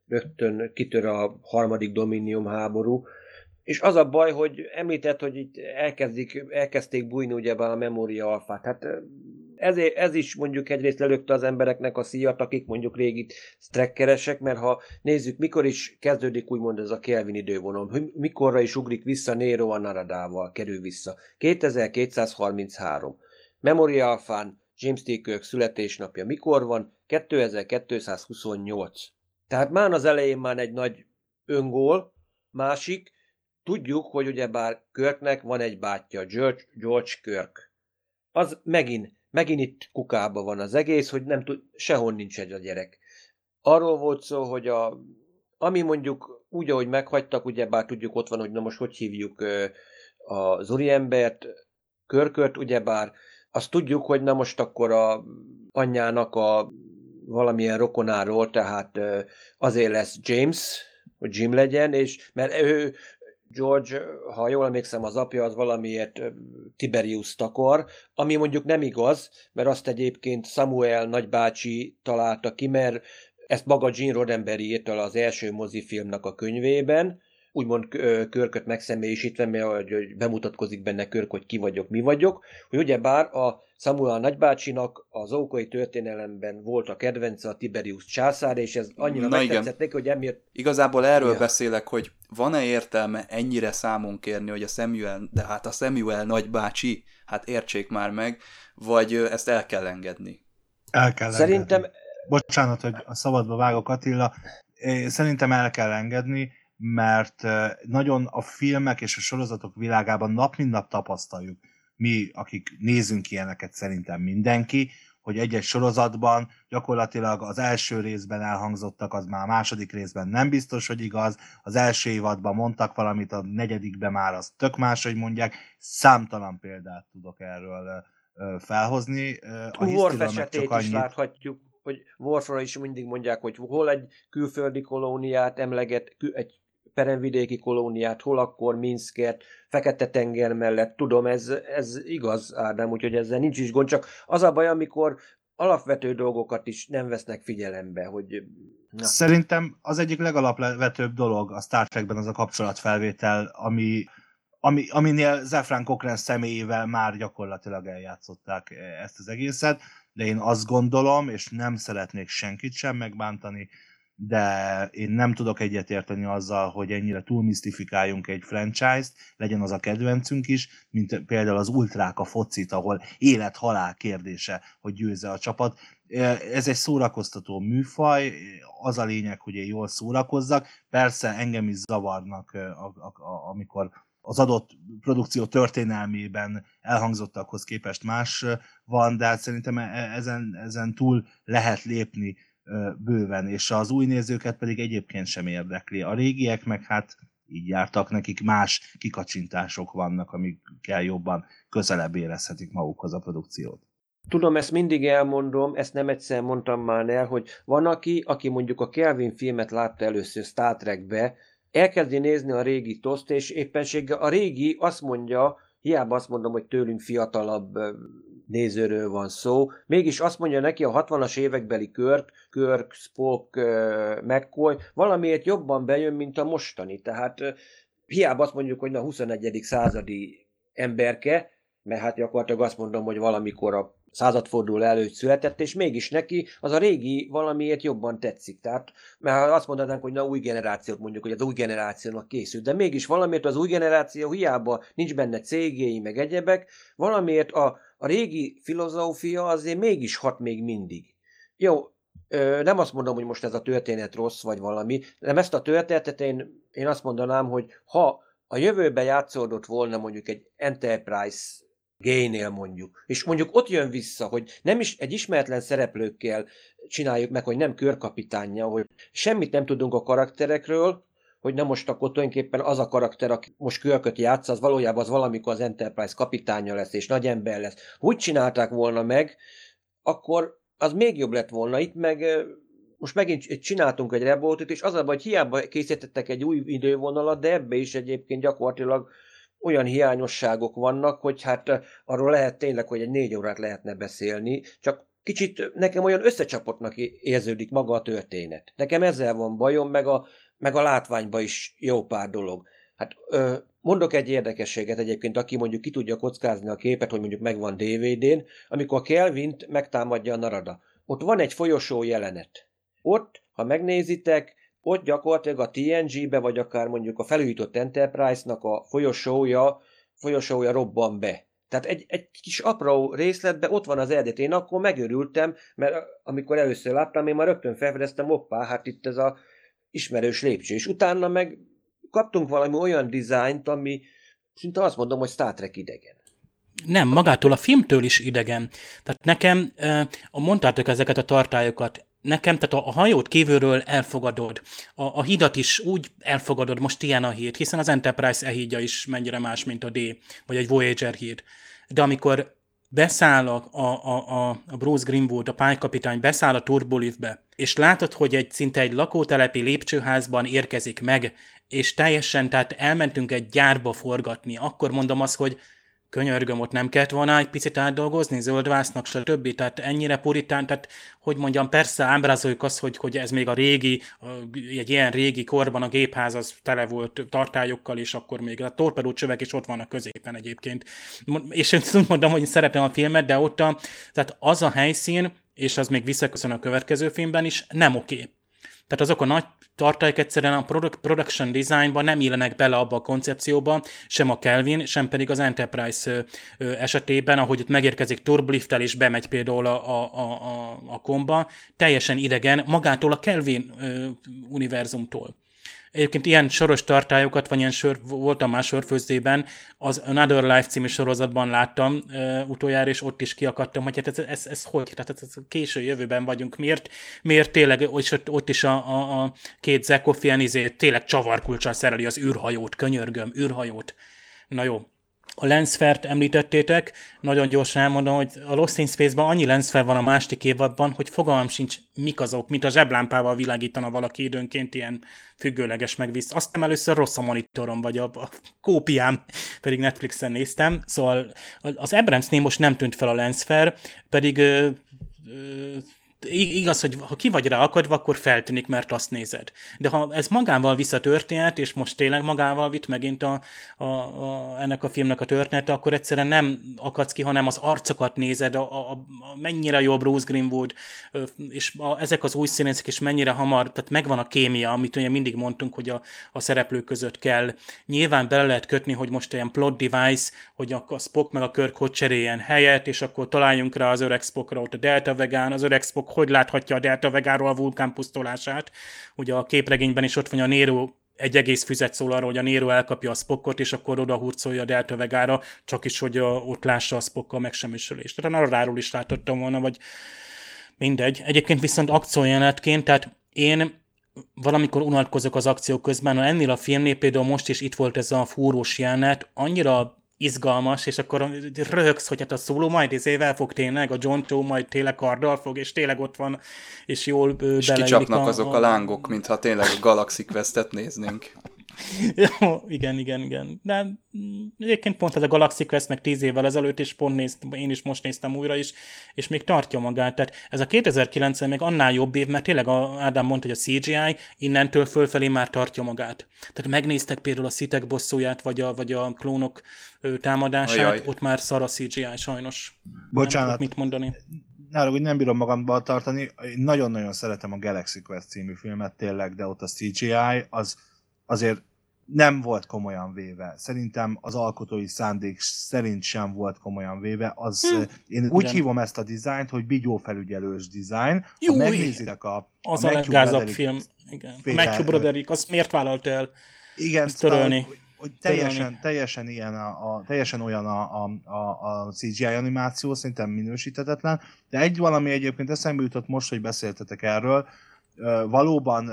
rögtön kitör a harmadik dominium háború. És az a baj, hogy említett, hogy itt elkezdik, elkezdték bújni ugyebár a memória alfát. Hát ez, ez is mondjuk egyrészt lelökte az embereknek a szíjat, akik mondjuk régi strekkeresek, mert ha nézzük, mikor is kezdődik úgymond ez a Kelvin idővonal, mikorra is ugrik vissza Nero a Naradával, kerül vissza. 2233. Memoria Alfán James T. Kirk születésnapja mikor van? 2228. Tehát már az elején már egy nagy öngól, másik, tudjuk, hogy ugyebár Kirknek van egy bátyja, George, George Kirk. Az megint Megint itt kukába van az egész, hogy nem tud, sehol nincs egy a gyerek. Arról volt szó, hogy a, ami mondjuk úgy, ahogy meghagytak, ugye bár tudjuk ott van, hogy na most hogy hívjuk az úriembert, körkört, ugyebár azt tudjuk, hogy na most akkor a anyjának a valamilyen rokonáról, tehát azért lesz James, hogy Jim legyen, és mert ő George, ha jól emlékszem, az apja az valamiért Tiberius takar, ami mondjuk nem igaz, mert azt egyébként Samuel nagybácsi találta ki, mert ezt maga Gene Roddenberry írta az első mozifilmnek a könyvében, úgymond körköt megszemélyisítve, mert bemutatkozik benne körk, hogy ki vagyok, mi vagyok, hogy ugyebár a Samuel nagybácsinak az ókai történelemben volt a kedvence a Tiberius császár, és ez annyira Na megtetszett neki, hogy emiatt... Igazából erről ja. beszélek, hogy van-e értelme ennyire számon kérni, hogy a Samuel, de hát a Samuel nagybácsi, hát értsék már meg, vagy ezt el kell engedni? El kell Szerintem... engedni. Bocsánat, hogy a szabadba vágok Attila, szerintem el kell engedni, mert nagyon a filmek és a sorozatok világában nap mint nap tapasztaljuk, mi, akik nézünk ilyeneket szerintem mindenki, hogy egy-egy sorozatban gyakorlatilag az első részben elhangzottak, az már a második részben nem biztos, hogy igaz, az első évadban mondtak valamit, a negyedikben már az tök máshogy mondják, számtalan példát tudok erről felhozni. A Worf esetét annyit... is láthatjuk, hogy Worfra is mindig mondják, hogy hol egy külföldi kolóniát emleget, egy peremvidéki kolóniát, hol akkor Minsket, Fekete-tenger mellett, tudom, ez, ez igaz, Ádám, úgyhogy ezzel nincs is gond, csak az a baj, amikor alapvető dolgokat is nem vesznek figyelembe, hogy... Na. Szerintem az egyik legalapvetőbb dolog a Star Trekben az a kapcsolatfelvétel, ami, ami, aminél Zefran Cochrane személyével már gyakorlatilag eljátszották ezt az egészet, de én azt gondolom, és nem szeretnék senkit sem megbántani, de én nem tudok egyetérteni azzal, hogy ennyire túlmisztifikáljunk egy franchise-t, legyen az a kedvencünk is, mint például az ultrák a focit, ahol élet-halál kérdése, hogy győzze a csapat. Ez egy szórakoztató műfaj, az a lényeg, hogy én jól szórakozzak. Persze engem is zavarnak, amikor az adott produkció történelmében elhangzottakhoz képest más van, de hát szerintem e, ezen, ezen túl lehet lépni bőven, és az új nézőket pedig egyébként sem érdekli. A régiek meg hát így jártak, nekik más kikacsintások vannak, amikkel jobban közelebb érezhetik magukhoz a produkciót. Tudom, ezt mindig elmondom, ezt nem egyszer mondtam már el, hogy van aki, aki mondjuk a Kelvin filmet látta először Star Trekbe, elkezdi nézni a régi toszt, és éppenséggel a régi azt mondja, hiába azt mondom, hogy tőlünk fiatalabb nézőről van szó. Mégis azt mondja neki a 60-as évekbeli Kirk, Kirk, Spock, McCoy valamiért jobban bejön, mint a mostani. Tehát hiába azt mondjuk, hogy a 21. századi emberke, mert hát gyakorlatilag azt mondom, hogy valamikor a századforduló előtt született, és mégis neki az a régi valamiért jobban tetszik. Tehát, mert azt mondanánk, hogy na új generációt mondjuk, hogy az új generációnak készült, de mégis valamiért az új generáció hiába nincs benne cégéi, meg egyebek, valamiért a a régi filozófia azért mégis hat még mindig. Jó, nem azt mondom, hogy most ez a történet rossz, vagy valami, nem ezt a történetet én, én azt mondanám, hogy ha a jövőben játszódott volna mondjuk egy Enterprise Génél mondjuk, és mondjuk ott jön vissza, hogy nem is egy ismeretlen szereplőkkel csináljuk meg, hogy nem körkapitánja, hogy semmit nem tudunk a karakterekről, hogy na most akkor tulajdonképpen az a karakter, aki most körköt játsz, az valójában az valamikor az Enterprise kapitánya lesz, és nagy ember lesz. Úgy csinálták volna meg, akkor az még jobb lett volna. Itt meg most megint csináltunk egy revoltot, és az a baj, hogy hiába készítettek egy új idővonalat, de ebbe is egyébként gyakorlatilag olyan hiányosságok vannak, hogy hát arról lehet tényleg, hogy egy négy órát lehetne beszélni, csak kicsit nekem olyan összecsapottnak érződik maga a történet. Nekem ezzel van bajom, meg a, meg a látványban is jó pár dolog. Hát ö, mondok egy érdekességet egyébként, aki mondjuk ki tudja kockázni a képet, hogy mondjuk megvan DVD-n, amikor Kelvint megtámadja a Narada. Ott van egy folyosó jelenet. Ott, ha megnézitek, ott gyakorlatilag a TNG-be, vagy akár mondjuk a felújított Enterprise-nak a folyosója, folyosója robban be. Tehát egy, egy kis apró részletben ott van az eredet. Én akkor megörültem, mert amikor először láttam, én már rögtön felfedeztem, hoppá, hát itt ez a ismerős lépcső. És utána meg kaptunk valami olyan dizájnt, ami szinte azt mondom, hogy Star Trek idegen. Nem, magától a filmtől is idegen. Tehát nekem, mondtátok ezeket a tartályokat, nekem, tehát a hajót kívülről elfogadod, a, a hidat is úgy elfogadod, most ilyen a híd, hiszen az Enterprise e hídja is mennyire más, mint a D, vagy egy Voyager híd. De amikor beszáll a, a, a, a Bruce Greenwood, a pálykapitány, beszáll a turboliftbe, és látod, hogy egy szinte egy lakótelepi lépcsőházban érkezik meg, és teljesen, tehát elmentünk egy gyárba forgatni, akkor mondom azt, hogy könyörgöm, ott nem kellett volna egy picit átdolgozni, zöldvásznak, stb. Tehát ennyire puritán, tehát hogy mondjam, persze ábrázoljuk azt, hogy, hogy ez még a régi, egy ilyen régi korban a gépház az tele volt tartályokkal, és akkor még a torpedócsövek is ott vannak középen egyébként. És én úgy mondom, hogy szeretem a filmet, de ott a, tehát az a helyszín, és az még visszaköszön a következő filmben is, nem oké. Okay. Tehát azok a nagy tartalék egyszerűen a production designban nem illenek bele abba a koncepcióba, sem a Kelvin, sem pedig az Enterprise esetében, ahogy itt megérkezik turblifttel és bemegy például a, a, a, a komba, teljesen idegen magától a Kelvin univerzumtól. Egyébként ilyen soros tartályokat, vagy ilyen sör, voltam már sörfőzdében, az Another Life című sorozatban láttam uh, utoljára, és ott is kiakadtam, hogy hát ez, ez, ez hogy, tehát ez késő jövőben vagyunk, miért, miért tényleg, és ott, ott is a, a, a két Zekoffian izé, tényleg csavarkulcsal szereli az űrhajót, könyörgöm, űrhajót. Na jó, a lensfert említettétek, nagyon gyorsan elmondom, hogy a Lost in Space-ban annyi lensfer van a másik évadban, hogy fogalmam sincs, mik azok, mint a zseblámpával világítana valaki időnként ilyen függőleges megvisz. Aztán először rossz a monitorom, vagy a, a kópiám, pedig Netflixen néztem. Szóval az Abramsnél most nem tűnt fel a lensfer, pedig ö, ö, igaz, hogy ha ki vagy rá akadva, akkor feltűnik, mert azt nézed. De ha ez magával visz a és most tényleg magával vitt megint a, a, a, ennek a filmnek a története, akkor egyszerűen nem akadsz ki, hanem az arcokat nézed, a, a, a mennyire jó Bruce Greenwood, és a, ezek az új színészek is mennyire hamar, tehát megvan a kémia, amit ugye mindig mondtunk, hogy a, a szereplők között kell. Nyilván bele lehet kötni, hogy most olyan plot device, hogy a Spock meg a Kirk hogy cseréljen helyet, és akkor találjunk rá az öreg Spockra, ott a Delta Vegán, az öreg Spock hogy láthatja a Delta Vegáról a vulkán pusztulását. Ugye a képregényben is ott van a Nero egy egész füzet szól arról, hogy a Nero elkapja a Spockot, és akkor oda hurcolja a Delta Vegára, csak is, hogy a, ott lássa a Spock a megsemmisülést. Tehát a Naradáról is látottam volna, vagy mindegy. Egyébként viszont akciójelenetként, tehát én valamikor unatkozok az akció közben, ha ennél a filmnél például most is itt volt ez a fúrós jelenet, annyira izgalmas, és akkor röhögsz, hogy hát a szóló majd izével fog tényleg, a John Cho majd tényleg karddal fog, és tényleg ott van, és jól És kicsapnak a, azok a lángok, mintha tényleg a Galaxy Quest-et néznénk. Jó, igen, igen, igen. De mm, egyébként pont ez a Galaxy Quest meg tíz évvel ezelőtt, és pont néztem, én is most néztem újra is, és még tartja magát. Tehát ez a 2009 még annál jobb év, mert tényleg a Ádám mondta, hogy a CGI innentől fölfelé már tartja magát. Tehát megnéztek például a Szitek bosszúját, vagy a, vagy a klónok támadását, Ajaj. ott már szar a CGI sajnos. Bocsánat. Nem mit mondani nálam úgy nem bírom magamba tartani. Én nagyon-nagyon szeretem a Galaxy Quest című filmet tényleg, de ott a CGI az azért nem volt komolyan véve. Szerintem az alkotói szándék szerint sem volt komolyan véve. Az, hm. Én úgy Igen. hívom ezt a dizájnt, hogy bigyófelügyelős dizájn. Jó, ha megnézitek a, az a, a leggázabb film. Igen. Matthew Broderick, azt miért vállalt el Igen, ezt törölni? Szóval, hogy teljesen, teljesen, ilyen a, a, teljesen olyan a, a, a, a CGI animáció, szerintem minősítetetlen, de egy valami egyébként eszembe jutott most, hogy beszéltetek erről, valóban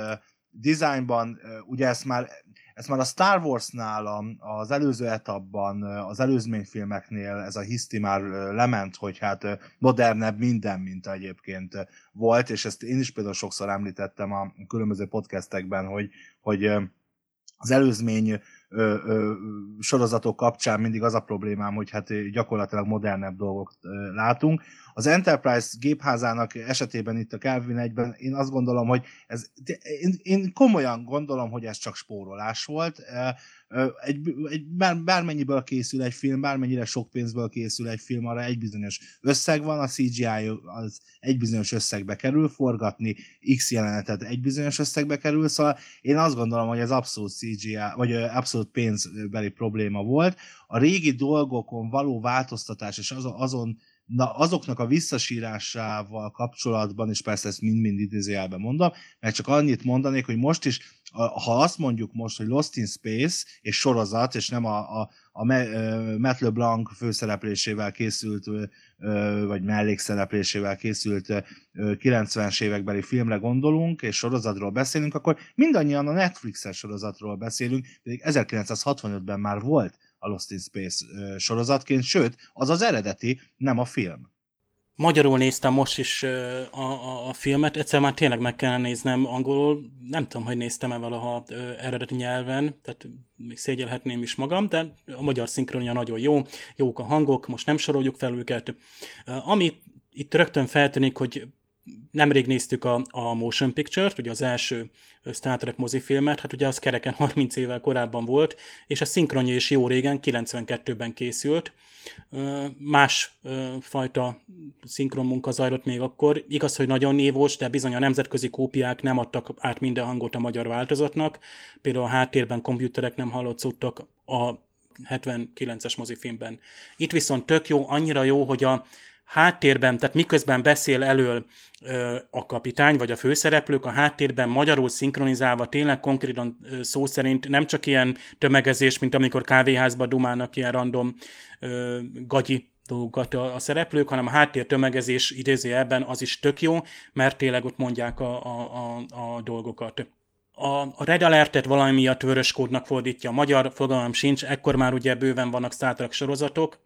designban, ugye ezt már ezt már a Star Wars-nál az előző etapban, az előzményfilmeknél ez a hiszti már lement, hogy hát modernebb minden, mint egyébként volt, és ezt én is például sokszor említettem a különböző podcastekben, hogy, hogy az előzmény ö, ö, sorozatok kapcsán mindig az a problémám, hogy hát gyakorlatilag modernebb dolgok ö, látunk. Az Enterprise gépházának esetében itt a Kelvin egyben én azt gondolom, hogy ez, én, én komolyan gondolom, hogy ez csak spórolás volt egy, egy bár, bármennyiből készül egy film, bármennyire sok pénzből készül egy film, arra egy bizonyos összeg van, a CGI az egy bizonyos összegbe kerül, forgatni X jelenetet egy bizonyos összegbe kerül, szóval én azt gondolom, hogy ez abszolút CGI, vagy abszolút pénzbeli probléma volt. A régi dolgokon való változtatás, és azon na, azoknak a visszasírásával kapcsolatban, és persze ezt mind-mind idézőjelben mondom, mert csak annyit mondanék, hogy most is, ha azt mondjuk most, hogy Lost in Space és sorozat, és nem a, a, a Matt LeBlanc főszereplésével készült, vagy mellékszereplésével készült 90-es évekbeli filmre gondolunk, és sorozatról beszélünk, akkor mindannyian a Netflixes sorozatról beszélünk, pedig 1965-ben már volt a Lost in Space sorozatként, sőt, az az eredeti, nem a film. Magyarul néztem most is a, a, a filmet, egyszer már tényleg meg kellene néznem angolul, nem tudom, hogy néztem-e valaha eredeti nyelven, tehát még szégyelhetném is magam, de a magyar szinkronja nagyon jó, jók a hangok, most nem soroljuk fel őket. Ami itt rögtön feltűnik, hogy nemrég néztük a, a Motion Picture-t, ugye az első Star Trek mozifilmet, hát ugye az kereken 30 évvel korábban volt, és a szinkronja is jó régen, 92-ben készült. Más fajta szinkron munka zajlott még akkor. Igaz, hogy nagyon névos, de bizony a nemzetközi kópiák nem adtak át minden hangot a magyar változatnak. Például a háttérben komputerek nem hallatszottak a 79-es mozifilmben. Itt viszont tök jó, annyira jó, hogy a háttérben, tehát miközben beszél elől a kapitány vagy a főszereplők, a háttérben magyarul szinkronizálva tényleg konkrétan szó szerint nem csak ilyen tömegezés, mint amikor kávéházba dumálnak ilyen random gagyi dolgokat a, a szereplők, hanem a háttér tömegezés idézőjelben az is tök jó, mert tényleg ott mondják a, a, a, a dolgokat. A, a Red Alertet valami miatt vörös kódnak fordítja a magyar, fogalmam sincs, ekkor már ugye bőven vannak Star Trek sorozatok,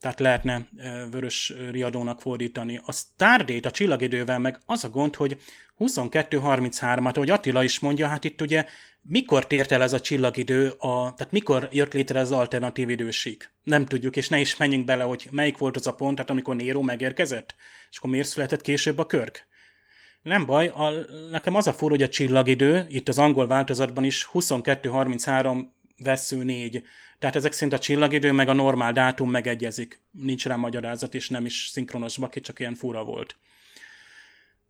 tehát lehetne vörös riadónak fordítani. A Stardate a csillagidővel meg az a gond, hogy 22-33-at, ahogy Attila is mondja, hát itt ugye mikor tért el ez a csillagidő, a, tehát mikor jött létre az alternatív időség? Nem tudjuk, és ne is menjünk bele, hogy melyik volt az a pont, tehát amikor Nero megérkezett, és akkor miért született később a körk? Nem baj, a, nekem az a furó, hogy a csillagidő, itt az angol változatban is 22-33 vesző 4, tehát ezek szerint a csillagidő meg a normál dátum megegyezik. Nincs rá magyarázat, és nem is szinkronos baki, csak ilyen fura volt.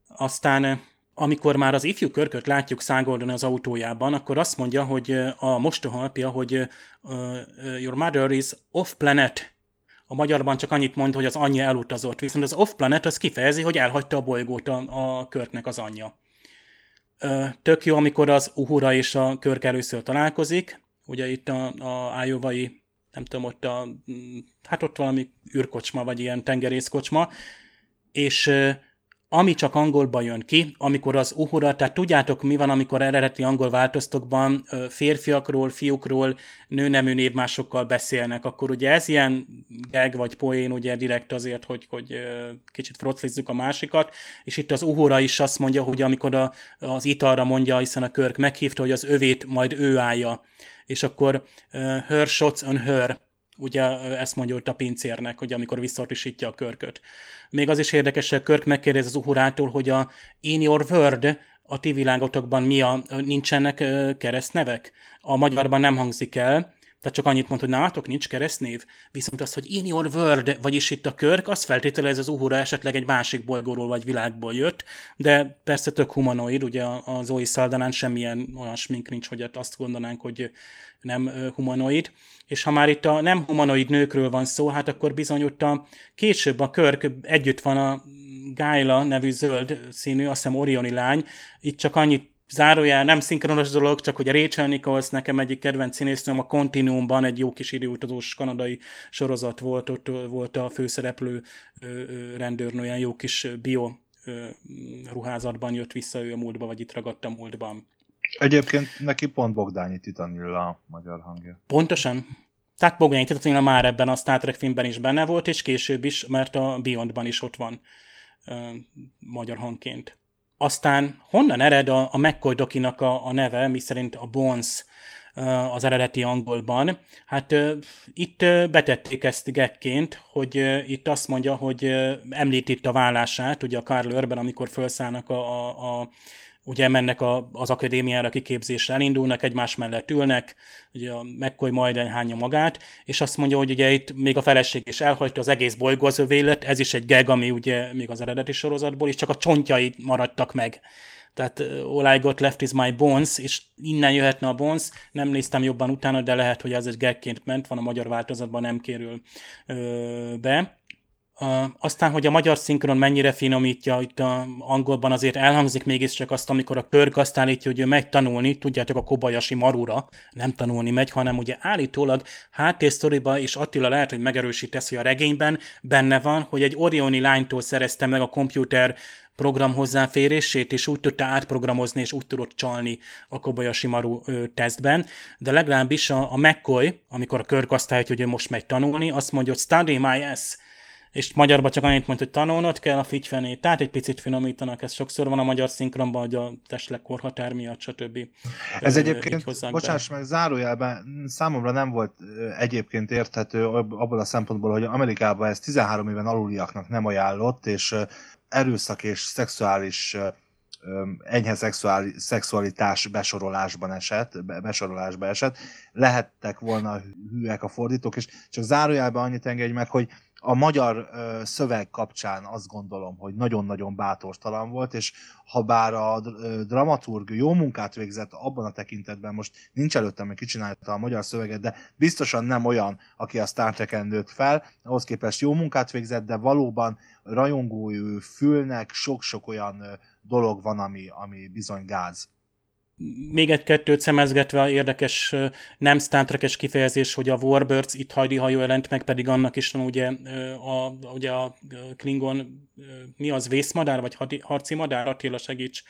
Aztán eh, amikor már az ifjú körköt látjuk szágoldani az autójában, akkor azt mondja, hogy eh, a mostohalpja, hogy uh, your mother is off planet. A magyarban csak annyit mond, hogy az anyja elutazott, viszont az off planet az kifejezi, hogy elhagyta a bolygót a, a körknek az anyja. Tök jó, amikor az Uhura és a körk először találkozik, ugye itt a, a ájóvai, nem tudom, ott a, hát ott valami űrkocsma, vagy ilyen tengerészkocsma, és ami csak angolban jön ki, amikor az uhura, tehát tudjátok mi van, amikor eredeti angol változtokban férfiakról, fiúkról, nőnemű névmásokkal beszélnek, akkor ugye ez ilyen gag vagy poén, ugye direkt azért, hogy, hogy kicsit froclizzuk a másikat, és itt az uhura is azt mondja, hogy amikor a, az italra mondja, hiszen a körk meghívta, hogy az övét majd ő állja. És akkor her shots on her, ugye ezt mondja ott a pincérnek, hogy amikor visszatisítja a körköt. Még az is érdekes, hogy a körk megkérdez az uhurától, hogy a in your word, a ti világotokban mi a, nincsenek keresztnevek? A magyarban nem hangzik el, Tehát csak annyit mond, hogy nálatok nincs keresztnév, viszont az, hogy in your world, vagyis itt a körk, az feltételez az Uhura esetleg egy másik bolygóról vagy világból jött, de persze tök humanoid, ugye a Zoe Saldanán semmilyen olyan smink nincs, hogy azt gondolnánk, hogy nem humanoid. És ha már itt a nem humanoid nőkről van szó, hát akkor bizony ott a később a körk együtt van a Gaila nevű zöld színű, azt hiszem Orioni lány, itt csak annyit zárójel, nem szinkronos dolog, csak hogy a Rachel Nichols nekem egyik kedvenc színésznőm a Continuumban egy jó kis időutazós kanadai sorozat volt, ott volt a főszereplő rendőrnő, jó kis bio ruházatban jött vissza ő a múltba, vagy itt ragadt a múltban. Egyébként neki pont Bogdányi Titanilla a magyar hangja. Pontosan. Tehát Bogdányi Titanilla már ebben a Star Trek filmben is benne volt, és később is, mert a Beyondban is ott van uh, magyar hangként. Aztán honnan ered a, a McCoy dokinak a, a neve, miszerint a Bones az eredeti angolban. Hát itt betették ezt gekként, hogy itt azt mondja, hogy említ itt a vállását, ugye a Carl Urban, amikor felszállnak a, a, a ugye mennek a, az akadémiára kiképzésre, elindulnak, egymás mellett ülnek, ugye a McCoy majd hányja magát, és azt mondja, hogy ugye itt még a feleség is elhagyta az egész bolygó az övé ez is egy gag, ami ugye még az eredeti sorozatból, és csak a csontjai maradtak meg. Tehát All I Got Left Is My Bones, és innen jöhetne a Bones, nem néztem jobban utána, de lehet, hogy ez egy gagként ment, van a magyar változatban, nem kérül ö, be. Aztán, hogy a magyar szinkron mennyire finomítja, itt a angolban azért elhangzik mégiscsak azt, amikor a Körk azt állítja, hogy ő megy tanulni, tudjátok a Kobayashi Marura, nem tanulni megy, hanem ugye állítólag háttérsztoriba, és Attila lehet, hogy megerősítesz, hogy a regényben benne van, hogy egy Orioni lánytól szerezte meg a komputer program hozzáférését, és úgy tudta átprogramozni, és úgy tudott csalni a Kobayashi Maru tesztben. De legalábbis a, a McCoy, amikor a Körk azt állítja, hogy ő most megy tanulni, azt mondja, hogy study my ass, és magyarban csak annyit mondta, hogy tanulnod kell a figyfenét, tehát egy picit finomítanak, ez sokszor van a magyar szinkronban, hogy a testlek korhatár miatt, stb. Ez egyébként, bocsáss meg, zárójelben számomra nem volt egyébként érthető abból a szempontból, hogy Amerikában ez 13 éven aluliaknak nem ajánlott, és erőszak és szexuális enyhe szexuális, szexualitás besorolásban esett, besorolásba esett, lehettek volna hűek a fordítók, és csak zárójelben annyit engedj meg, hogy a magyar szöveg kapcsán azt gondolom, hogy nagyon-nagyon bátortalan volt, és ha bár a dramaturg jó munkát végzett abban a tekintetben, most nincs előttem, hogy kicsinálta a magyar szöveget, de biztosan nem olyan, aki a Star Trek-en nőtt fel, ahhoz képest jó munkát végzett, de valóban rajongói fülnek sok-sok olyan dolog van, ami, ami bizony gáz még egy-kettőt szemezgetve a érdekes nem Star Trek-es kifejezés, hogy a Warbirds itt hajdi hajó jelent meg, pedig annak is van ugye a, ugye a Klingon, mi az, vészmadár, vagy harci madár? Attila segíts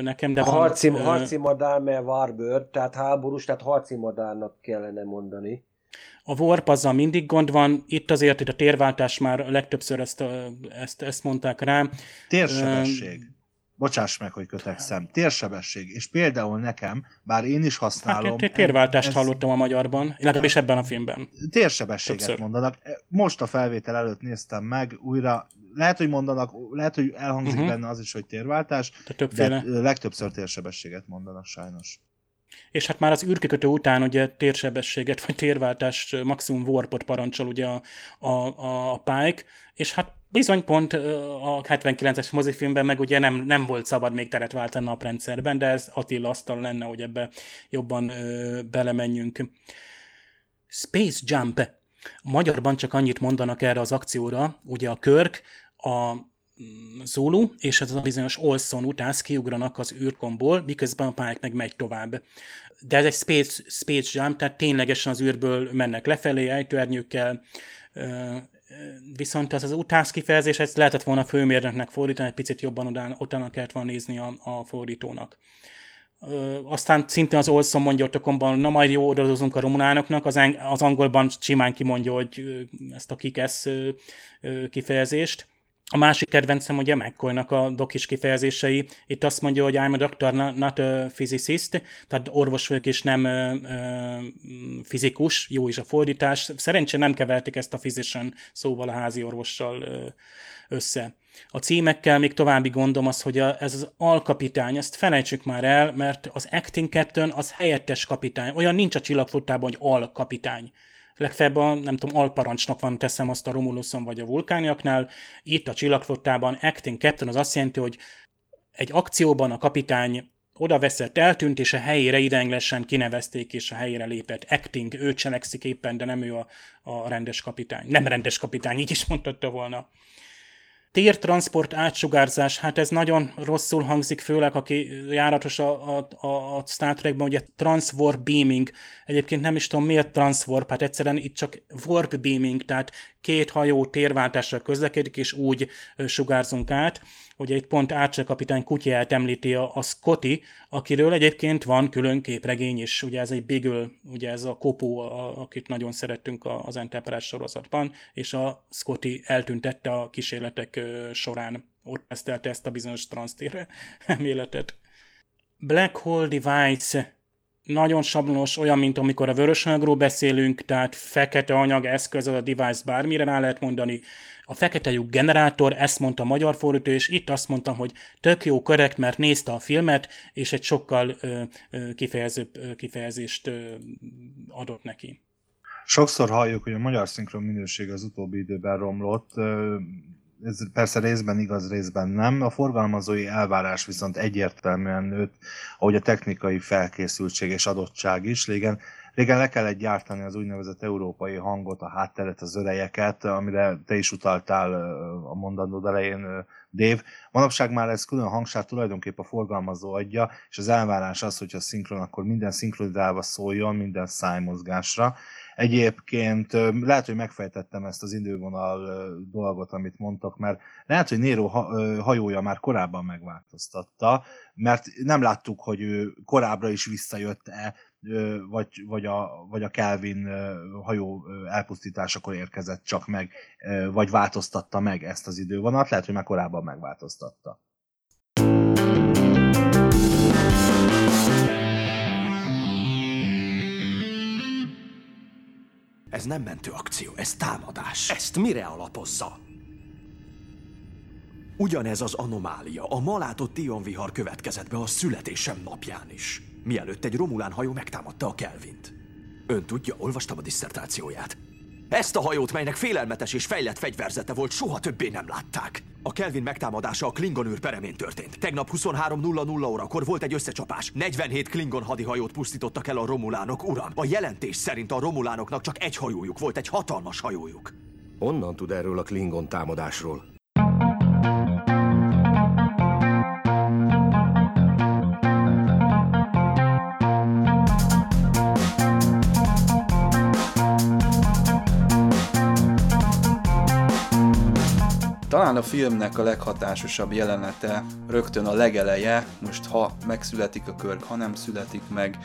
nekem. De a harci, van, harci madár, mert Warbird, tehát háborús, tehát harci madárnak kellene mondani. A warp azzal mindig gond van, itt azért itt a térváltás már legtöbbször ezt, ezt, ezt mondták rá. Térsebesség bocsáss meg, hogy kötekszem, térsebesség, és például nekem, bár én is használom... Hát, térváltást ez, hallottam a magyarban, illetve is ebben a filmben. Térsebességet Többször. mondanak. Most a felvétel előtt néztem meg, újra lehet, hogy mondanak, lehet, hogy elhangzik uh-huh. benne az is, hogy térváltás, de, de legtöbbször térsebességet mondanak sajnos. És hát már az űrkikötő után ugye térsebességet, vagy térváltás maximum warpot parancsol ugye a, a, a Pike, és hát Bizony pont a 79-es mozifilmben meg ugye nem, nem volt szabad még teret váltani a naprendszerben, de ez Attila asztal lenne, hogy ebbe jobban ö, belemenjünk. Space Jump. Magyarban csak annyit mondanak erre az akcióra, ugye a Körk, a mm, Zulu és ez a bizonyos Olson utász kiugranak az űrkomból, miközben a Pike meg megy tovább. De ez egy space, space jump, tehát ténylegesen az űrből mennek lefelé, ejtőernyőkkel, viszont ez az utász kifejezés, ezt lehetett volna főmérnöknek fordítani, egy picit jobban utána, utána kellett volna nézni a, a fordítónak. Ö, aztán szintén az Olson mondja ott a na majd jó, odadozunk a romulánoknak, az, az angolban simán kimondja, hogy ezt a kikesz kifejezést. A másik kedvencem ugye McCoy-nak a dokis kifejezései. Itt azt mondja, hogy I'm a doctor, not a physicist, tehát orvos vagyok és nem ö, ö, fizikus, jó is a fordítás. Szerencsére nem keverték ezt a physician szóval a házi orvossal ö, össze. A címekkel még további gondom az, hogy a, ez az alkapitány, ezt felejtsük már el, mert az Acting 2 az helyettes kapitány. Olyan nincs a csillagflottában, hogy alkapitány legfeljebb a, nem tudom, alparancsnok van, teszem azt a Romuluson vagy a vulkániaknál. Itt a csillagflottában Acting Captain az azt jelenti, hogy egy akcióban a kapitány oda veszett, eltűnt, és a helyére ideiglenesen kinevezték, és a helyére lépett. Acting, ő cselekszik éppen, de nem ő a, a rendes kapitány. Nem rendes kapitány, így is mondhatta volna. Tértransport átsugárzás, hát ez nagyon rosszul hangzik, főleg aki járatos a, a, a, Star Trekben, ugye transwarp beaming. Egyébként nem is tudom miért transwarp, hát egyszerűen itt csak warp beaming, tehát két hajó térváltásra közlekedik, és úgy sugárzunk át. Ugye itt pont Archer kapitány kutyáját említi a, a Scotty, akiről egyébként van külön képregény is, ugye ez egy Beagle, ugye ez a kopó, a, akit nagyon szerettünk az Enterprise sorozatban, és a Scotty eltüntette a kísérletek során, ott tesztelte ezt a bizonyos transztérre eméletet. Black Hole Device nagyon sablonos, olyan, mint amikor a vörös anyagról beszélünk, tehát fekete anyag eszköz, az a device bármire rá lehet mondani. A fekete lyuk generátor, ezt mondta a magyar fordító, és itt azt mondtam, hogy tök jó, korrekt, mert nézte a filmet, és egy sokkal ö, ö, kifejezőbb ö, kifejezést ö, adott neki. Sokszor halljuk, hogy a magyar szinkron minőség az utóbbi időben romlott ez persze részben igaz, részben nem. A forgalmazói elvárás viszont egyértelműen nőtt, ahogy a technikai felkészültség és adottság is. Régen, régen le kellett gyártani az úgynevezett európai hangot, a hátteret, az örejeket, amire te is utaltál a mondandód elején, Dév. Manapság már ez külön hangsát tulajdonképpen a forgalmazó adja, és az elvárás az, hogy a szinkron, akkor minden szinkronizálva szóljon, minden szájmozgásra. Egyébként lehet, hogy megfejtettem ezt az idővonal dolgot, amit mondtak, mert lehet, hogy Nero hajója már korábban megváltoztatta, mert nem láttuk, hogy ő korábbra is visszajött-e, vagy, vagy, a, vagy a Kelvin hajó elpusztításakor érkezett csak meg, vagy változtatta meg ezt az idővonalat, lehet, hogy már korábban megváltoztatta. Ez nem mentő akció, ez támadás. Ezt mire alapozza? Ugyanez az anomália a ma látott vihar következett be a születésem napján is. Mielőtt egy Romulán hajó megtámadta a Kelvint. Ön tudja, olvastam a diszertációját. Ezt a hajót, melynek félelmetes és fejlett fegyverzete volt, soha többé nem látták. A Kelvin megtámadása a Klingon űr peremén történt. Tegnap 23.00 órakor volt egy összecsapás. 47 Klingon hadihajót pusztítottak el a Romulánok, uram. A jelentés szerint a Romulánoknak csak egy hajójuk volt, egy hatalmas hajójuk. Honnan tud erről a Klingon támadásról? A filmnek a leghatásosabb jelenete rögtön a legeleje, most ha megszületik a Körk, ha nem születik meg,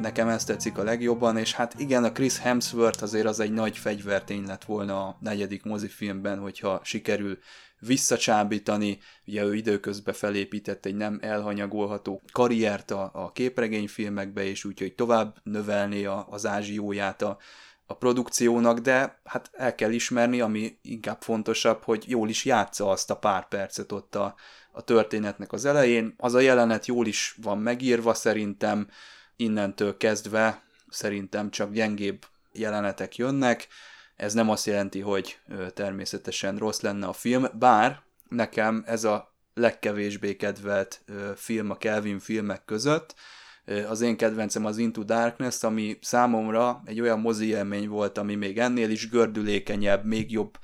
nekem ezt tetszik a legjobban, és hát igen, a Chris Hemsworth azért az egy nagy fegyvertény lett volna a negyedik mozifilmben, hogyha sikerül visszacsábítani, ugye ő időközben felépített egy nem elhanyagolható karriert a, a képregényfilmekbe, és úgyhogy tovább növelni a, az ázsióját a a produkciónak, de hát el kell ismerni, ami inkább fontosabb, hogy jól is játsza azt a pár percet ott a, a történetnek az elején. Az a jelenet jól is van megírva szerintem, innentől kezdve szerintem csak gyengébb jelenetek jönnek. Ez nem azt jelenti, hogy természetesen rossz lenne a film, bár nekem ez a legkevésbé kedvelt film a Kelvin filmek között, az én kedvencem az Into Darkness, ami számomra egy olyan mozi élmény volt, ami még ennél is gördülékenyebb, még jobb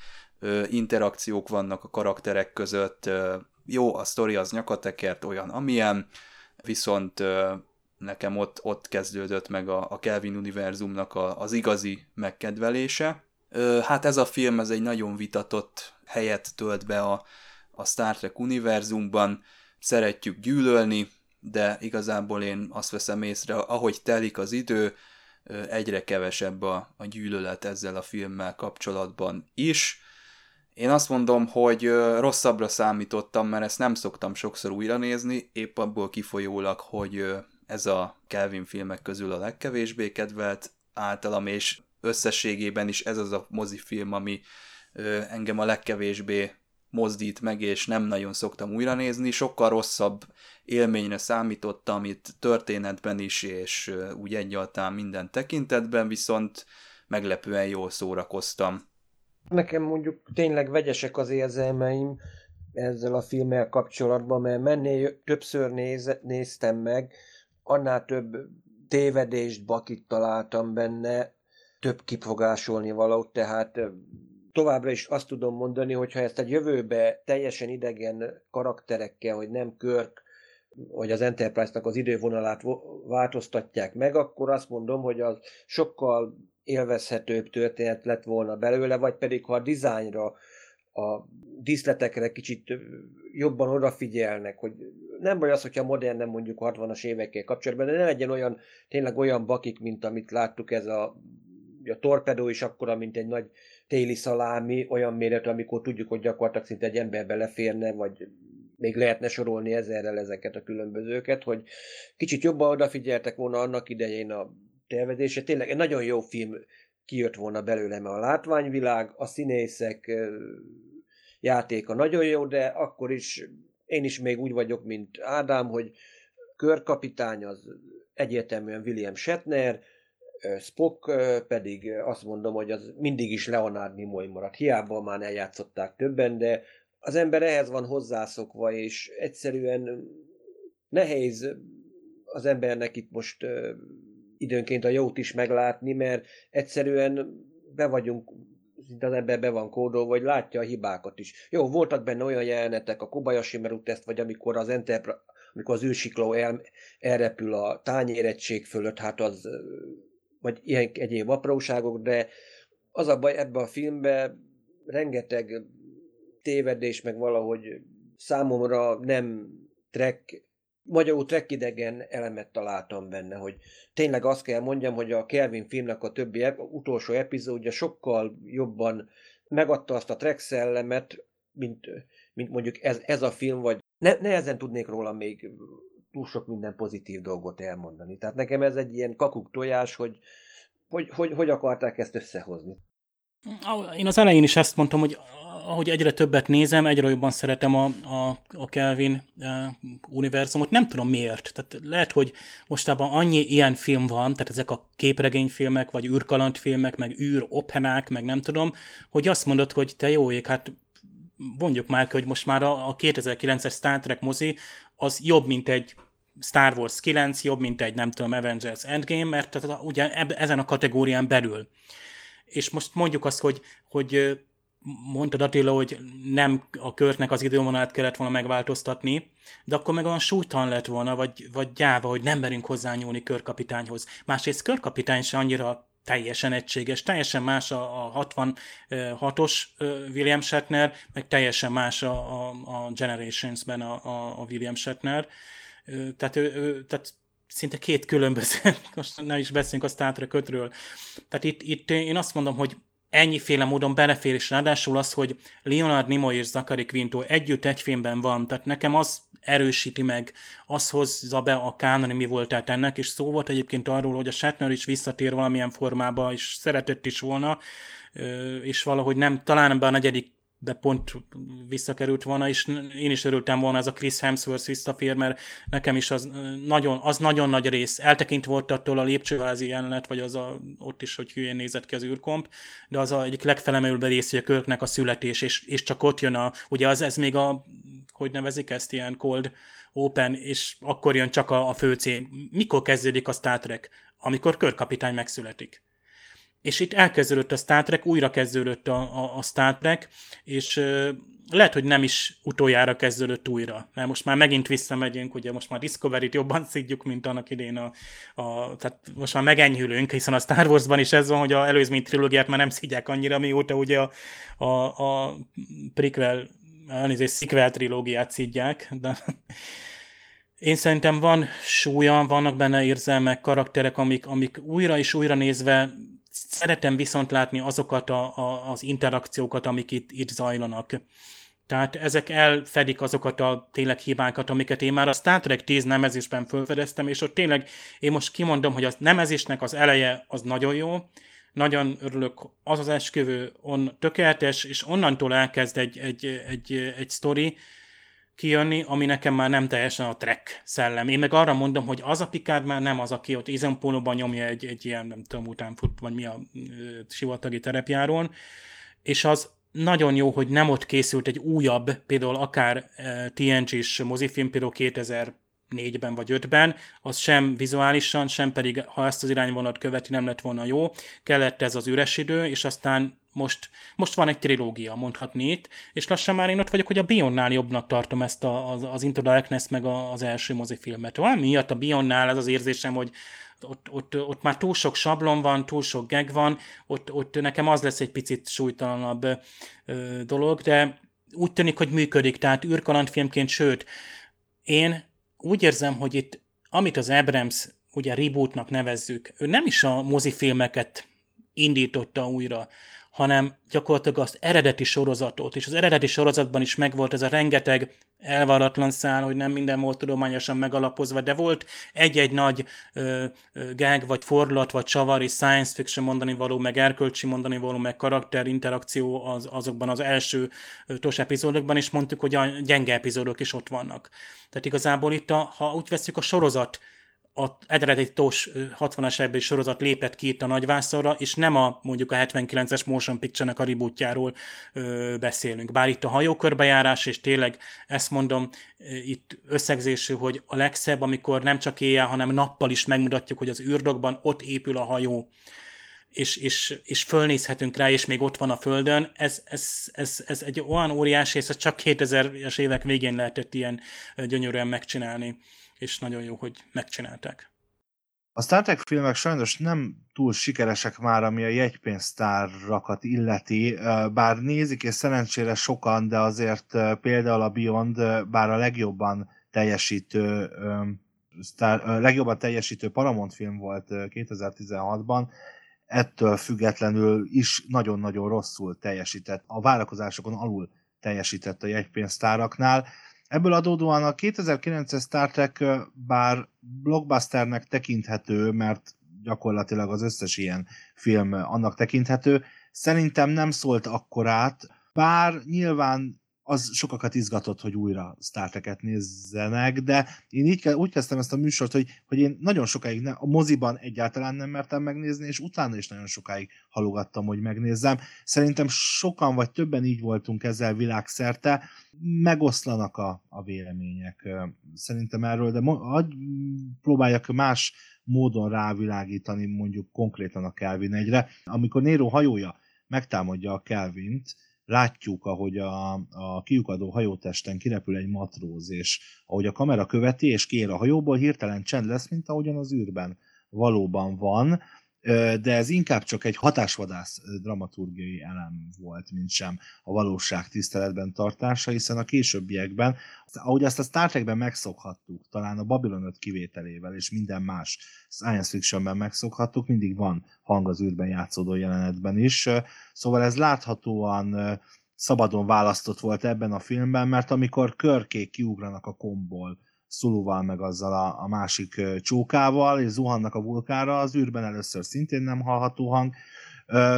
interakciók vannak a karakterek között. Jó, a sztori az nyakatekert olyan, amilyen, viszont nekem ott, ott kezdődött meg a, a Kelvin univerzumnak a, az igazi megkedvelése. Hát ez a film, ez egy nagyon vitatott helyet tölt be a, a Star Trek univerzumban, szeretjük gyűlölni, de igazából én azt veszem észre, ahogy telik az idő, egyre kevesebb a, a gyűlölet ezzel a filmmel kapcsolatban is. Én azt mondom, hogy rosszabbra számítottam, mert ezt nem szoktam sokszor újra nézni, épp abból kifolyólag, hogy ez a Kelvin filmek közül a legkevésbé kedvelt általam, és összességében is ez az a mozifilm, ami engem a legkevésbé mozdít meg, és nem nagyon szoktam újra nézni. Sokkal rosszabb élményre számítottam itt történetben is, és úgy egyáltalán minden tekintetben, viszont meglepően jól szórakoztam. Nekem mondjuk tényleg vegyesek az érzelmeim ezzel a filmmel kapcsolatban, mert mennél többször néz, néztem meg, annál több tévedést, bakit találtam benne, több kifogásolni való, tehát továbbra is azt tudom mondani, hogy ha ezt egy jövőbe teljesen idegen karakterekkel, hogy nem Körk, hogy az Enterprise-nak az idővonalát változtatják meg, akkor azt mondom, hogy az sokkal élvezhetőbb történet lett volna belőle, vagy pedig ha a dizájnra, a díszletekre kicsit jobban odafigyelnek, hogy nem baj az, hogyha modern nem mondjuk 60-as évekkel kapcsolatban, de ne legyen olyan, tényleg olyan bakik, mint amit láttuk ez a, a torpedó is akkora, mint egy nagy téli szalámi, olyan méretű, amikor tudjuk, hogy gyakorlatilag szinte egy ember beleférne, vagy még lehetne sorolni ezerrel ezeket a különbözőket, hogy kicsit jobban odafigyeltek volna annak idején a tervezése. Tényleg egy nagyon jó film kijött volna belőle, mert a látványvilág, a színészek játéka nagyon jó, de akkor is én is még úgy vagyok, mint Ádám, hogy körkapitány az egyértelműen William Shatner, Spock pedig azt mondom, hogy az mindig is Leonard Nimoy maradt. Hiába már eljátszották többen, de az ember ehhez van hozzászokva, és egyszerűen nehéz az embernek itt most időnként a jót is meglátni, mert egyszerűen be vagyunk, szinte az ember be van kódolva, vagy látja a hibákat is. Jó, voltak benne olyan jelenetek, a Kobayashi Meru teszt, vagy amikor az Enterprise, amikor az űrsikló el, elrepül a tányérettség fölött, hát az, vagy ilyen egyéb apróságok, de az a baj ebben a filmben rengeteg tévedés, meg valahogy számomra nem track magyarul trekkidegen elemet találtam benne, hogy tényleg azt kell mondjam, hogy a Kelvin filmnek a többi utolsó epizódja sokkal jobban megadta azt a track szellemet, mint, mint mondjuk ez, ez a film, vagy ne, nehezen tudnék róla még túl sok minden pozitív dolgot elmondani. Tehát nekem ez egy ilyen kakuk tojás, hogy hogy, hogy, hogy akarták ezt összehozni. Én az elején is ezt mondtam, hogy ahogy egyre többet nézem, egyre jobban szeretem a, a, a Kelvin uh, univerzumot. Nem tudom miért. Tehát lehet, hogy mostában annyi ilyen film van, tehát ezek a képregényfilmek, vagy űrkalandfilmek, meg űr openák, meg nem tudom, hogy azt mondod, hogy te jó ég, hát mondjuk már, hogy most már a, a 2009-es Star Trek mozi az jobb, mint egy Star Wars 9, jobb, mint egy, nem tudom, Avengers Endgame, mert tehát ugye ezen a kategórián belül. És most mondjuk azt, hogy, hogy mondtad Attila, hogy nem a körtnek az idővonalát kellett volna megváltoztatni, de akkor meg olyan súlytalan lett volna, vagy, vagy gyáva, hogy nem merünk hozzányúlni körkapitányhoz. Másrészt körkapitány se annyira teljesen egységes, teljesen más a, a 66-os William Shatner, meg teljesen más a, a, a Generations-ben a, a, a William Shatner. Tehát, ő, tehát szinte két különböző, most ne is beszéljünk a Star Trek Tehát itt, itt én azt mondom, hogy ennyiféle módon belefér, és ráadásul az, hogy Leonard Nimoy és Zachary Quinto együtt egy filmben van, tehát nekem az erősíti meg, az hozza be a kánoni mi volt tehát ennek, és szó volt egyébként arról, hogy a Shatner is visszatér valamilyen formába, és szeretett is volna, és valahogy nem, talán ebben a negyedik de pont visszakerült volna, és én is örültem volna ez a Chris Hemsworth visszafér, mert nekem is az nagyon, az nagyon nagy rész. Eltekint volt attól a lépcsőházi jelenet, vagy az a, ott is, hogy hülyén nézett ki az űrkomp, de az a egyik legfelemelőbb rész, hogy a Körknek a születés, és, és csak ott jön a, ugye az ez még a, hogy nevezik ezt, ilyen cold open, és akkor jön csak a, a főcél. Mikor kezdődik a Star Trek? Amikor körkapitány megszületik és itt elkezdődött a Star Trek, újra kezdődött a, a, a Star Trek, és lehet, hogy nem is utoljára kezdődött újra, mert most már megint visszamegyünk, ugye most már Discovery-t jobban szidjuk, mint annak idén a, a tehát most már megenyhülünk, hiszen a Star Wars-ban is ez van, hogy a előzmény trilógiát már nem szidják annyira, mióta ugye a, a, a prequel, elnézést, sequel trilógiát szidják, de én szerintem van súlya, vannak benne érzelmek, karakterek, amik, amik újra és újra nézve Szeretem viszont látni azokat a, a, az interakciókat, amik itt, itt zajlanak. Tehát ezek elfedik azokat a tényleg hibákat, amiket én már a Star Trek 10 nemezésben felfedeztem, és ott tényleg én most kimondom, hogy a nemezésnek az eleje az nagyon jó, nagyon örülök, az az esküvő on tökéletes, és onnantól elkezd egy, egy, egy, egy sztori kijönni, ami nekem már nem teljesen a track szellem. Én meg arra mondom, hogy az a Picard már nem az, aki ott Izenpolóban nyomja egy, egy ilyen, nem tudom, utánfut, vagy mi a sivatagi terepjáron, és az nagyon jó, hogy nem ott készült egy újabb, például akár TNG-s mozifilm, például 2000 négyben vagy ötben, az sem vizuálisan, sem pedig, ha ezt az irányvonalat követi, nem lett volna jó. Kellett ez az üres idő, és aztán most, most van egy trilógia, mondhatni itt, és lassan már én ott vagyok, hogy a Bionnál jobbnak tartom ezt a, az, az Into Darkness meg a, az első mozifilmet. Valami miatt a Bionnál ez az érzésem, hogy ott, ott, ott már túl sok sablon van, túl sok geg van, ott, ott nekem az lesz egy picit súlytalanabb ö, dolog, de úgy tűnik, hogy működik, tehát űrkalandfilmként, sőt, én úgy érzem, hogy itt, amit az Abrams ugye rebootnak nevezzük, ő nem is a mozifilmeket indította újra, hanem gyakorlatilag az eredeti sorozatot, és az eredeti sorozatban is megvolt ez a rengeteg elvaratlan szál, hogy nem minden volt tudományosan megalapozva, de volt egy-egy nagy ö, gag, vagy fordulat, vagy csavar, és science fiction mondani való, meg erkölcsi mondani való, meg karakter interakció az, azokban az első tos epizódokban, és mondtuk, hogy a gyenge epizódok is ott vannak. Tehát igazából itt, a, ha úgy veszük a sorozat a eredeti TOS 60-as évbeli sorozat lépett ki itt a nagyvászorra, és nem a mondjuk a 79-es Motion Picture-nek a rebootjáról beszélünk. Bár itt a hajókörbejárás, és tényleg ezt mondom, itt összegzésű, hogy a legszebb, amikor nem csak éjjel, hanem nappal is megmutatjuk, hogy az űrdokban ott épül a hajó, és, és, és fölnézhetünk rá, és még ott van a Földön, ez, ez, ez, ez egy olyan óriási, és ez csak 2000-es évek végén lehetett ilyen gyönyörűen megcsinálni és nagyon jó, hogy megcsinálták. A Star Trek filmek sajnos nem túl sikeresek már, ami a jegypénztárakat illeti, bár nézik, és szerencsére sokan, de azért például a Beyond, bár a legjobban teljesítő Star, legjobban teljesítő Paramount film volt 2016-ban, ettől függetlenül is nagyon-nagyon rosszul teljesített, a várakozásokon alul teljesített a jegypénztáraknál. Ebből adódóan a 2009-es Star Trek bár blockbusternek tekinthető, mert gyakorlatilag az összes ilyen film annak tekinthető, szerintem nem szólt akkorát, bár nyilván az sokakat izgatott, hogy újra Star Trek-et nézzenek, de én így, úgy kezdtem ezt a műsort, hogy, hogy én nagyon sokáig ne, a moziban egyáltalán nem mertem megnézni, és utána is nagyon sokáig halogattam, hogy megnézzem. Szerintem sokan vagy többen így voltunk ezzel világszerte, megoszlanak a, a vélemények szerintem erről, de mo- próbáljak más módon rávilágítani mondjuk konkrétan a Kelvin egyre. Amikor Nero hajója megtámadja a Kelvint, látjuk, ahogy a, a kiukadó hajótesten kirepül egy matróz, és ahogy a kamera követi, és kér a hajóból, hirtelen csend lesz, mint ahogyan az űrben. Valóban van, de ez inkább csak egy hatásvadász dramaturgiai elem volt, mint sem a valóság tiszteletben tartása, hiszen a későbbiekben, ahogy ezt a Star Trekben megszokhattuk, talán a Babylon 5 kivételével és minden más science fictionben megszokhattuk, mindig van hang az űrben játszódó jelenetben is, szóval ez láthatóan szabadon választott volt ebben a filmben, mert amikor körkék kiugranak a komból, Szuluval, meg azzal a, a másik csókával, és zuhannak a vulkára, az űrben először szintén nem hallható hang,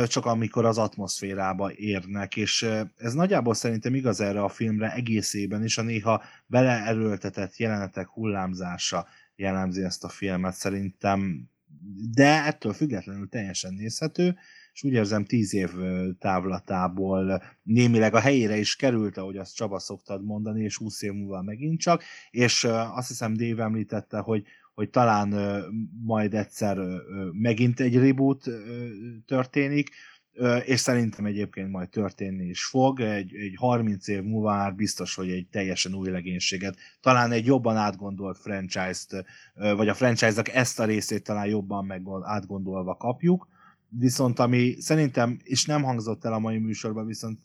csak amikor az atmoszférába érnek, és ez nagyjából szerintem igaz erre a filmre egészében is, a néha beleerőltetett jelenetek hullámzása jellemzi ezt a filmet szerintem, de ettől függetlenül teljesen nézhető, és úgy érzem tíz év távlatából némileg a helyére is került, ahogy azt Csaba szoktad mondani, és 20 év múlva megint csak, és azt hiszem Dave említette, hogy, hogy talán majd egyszer megint egy reboot történik, és szerintem egyébként majd történni is fog. Egy, egy 30 év múlva már biztos, hogy egy teljesen új legénységet, talán egy jobban átgondolt franchise-t, vagy a franchise-nak ezt a részét talán jobban meg átgondolva kapjuk, Viszont ami szerintem, és nem hangzott el a mai műsorban, viszont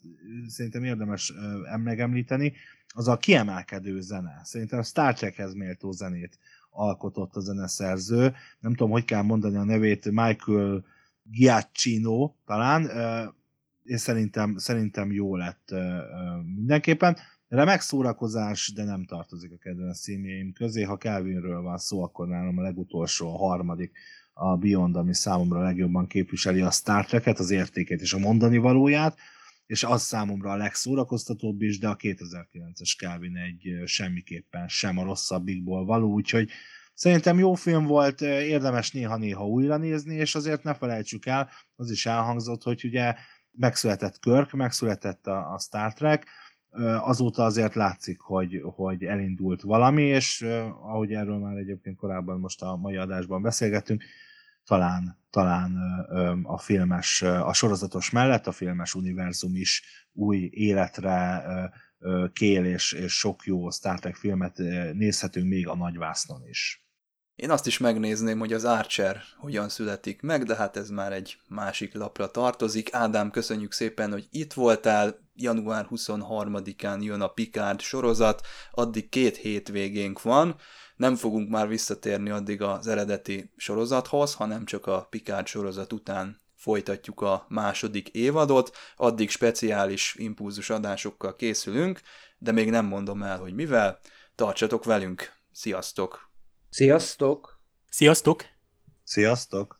szerintem érdemes megemlíteni, az a kiemelkedő zene. Szerintem a Star Trekhez méltó zenét alkotott a zeneszerző. Nem tudom, hogy kell mondani a nevét, Michael Giacchino talán, és szerintem, szerintem jó lett mindenképpen. Remek szórakozás, de nem tartozik a kedvenc címjeim közé. Ha Kelvinről van szó, akkor nálam a legutolsó, a harmadik a Beyond, ami számomra legjobban képviseli a Star Trek-et, az értékét és a mondani valóját, és az számomra a legszórakoztatóbb is, de a 2009-es Calvin egy semmiképpen sem a rosszabbikból való, úgyhogy szerintem jó film volt, érdemes néha-néha újra nézni, és azért ne felejtsük el, az is elhangzott, hogy ugye megszületett Körk, megszületett a, a Star Trek, azóta azért látszik, hogy, hogy elindult valami, és ahogy erről már egyébként korábban most a mai adásban beszélgettünk, talán, talán a filmes, a sorozatos mellett a filmes univerzum is új életre kél, és, és sok jó Star Trek filmet nézhetünk még a nagyvásznon is. Én azt is megnézném, hogy az Archer hogyan születik meg, de hát ez már egy másik lapra tartozik. Ádám, köszönjük szépen, hogy itt voltál. Január 23-án jön a Picard sorozat, addig két hétvégénk van. Nem fogunk már visszatérni addig az eredeti sorozathoz, hanem csak a Picard sorozat után folytatjuk a második évadot, addig speciális impulzus adásokkal készülünk, de még nem mondom el, hogy mivel. Tartsatok velünk! Sziasztok! Sziasztok! Sziasztok! Sziasztok!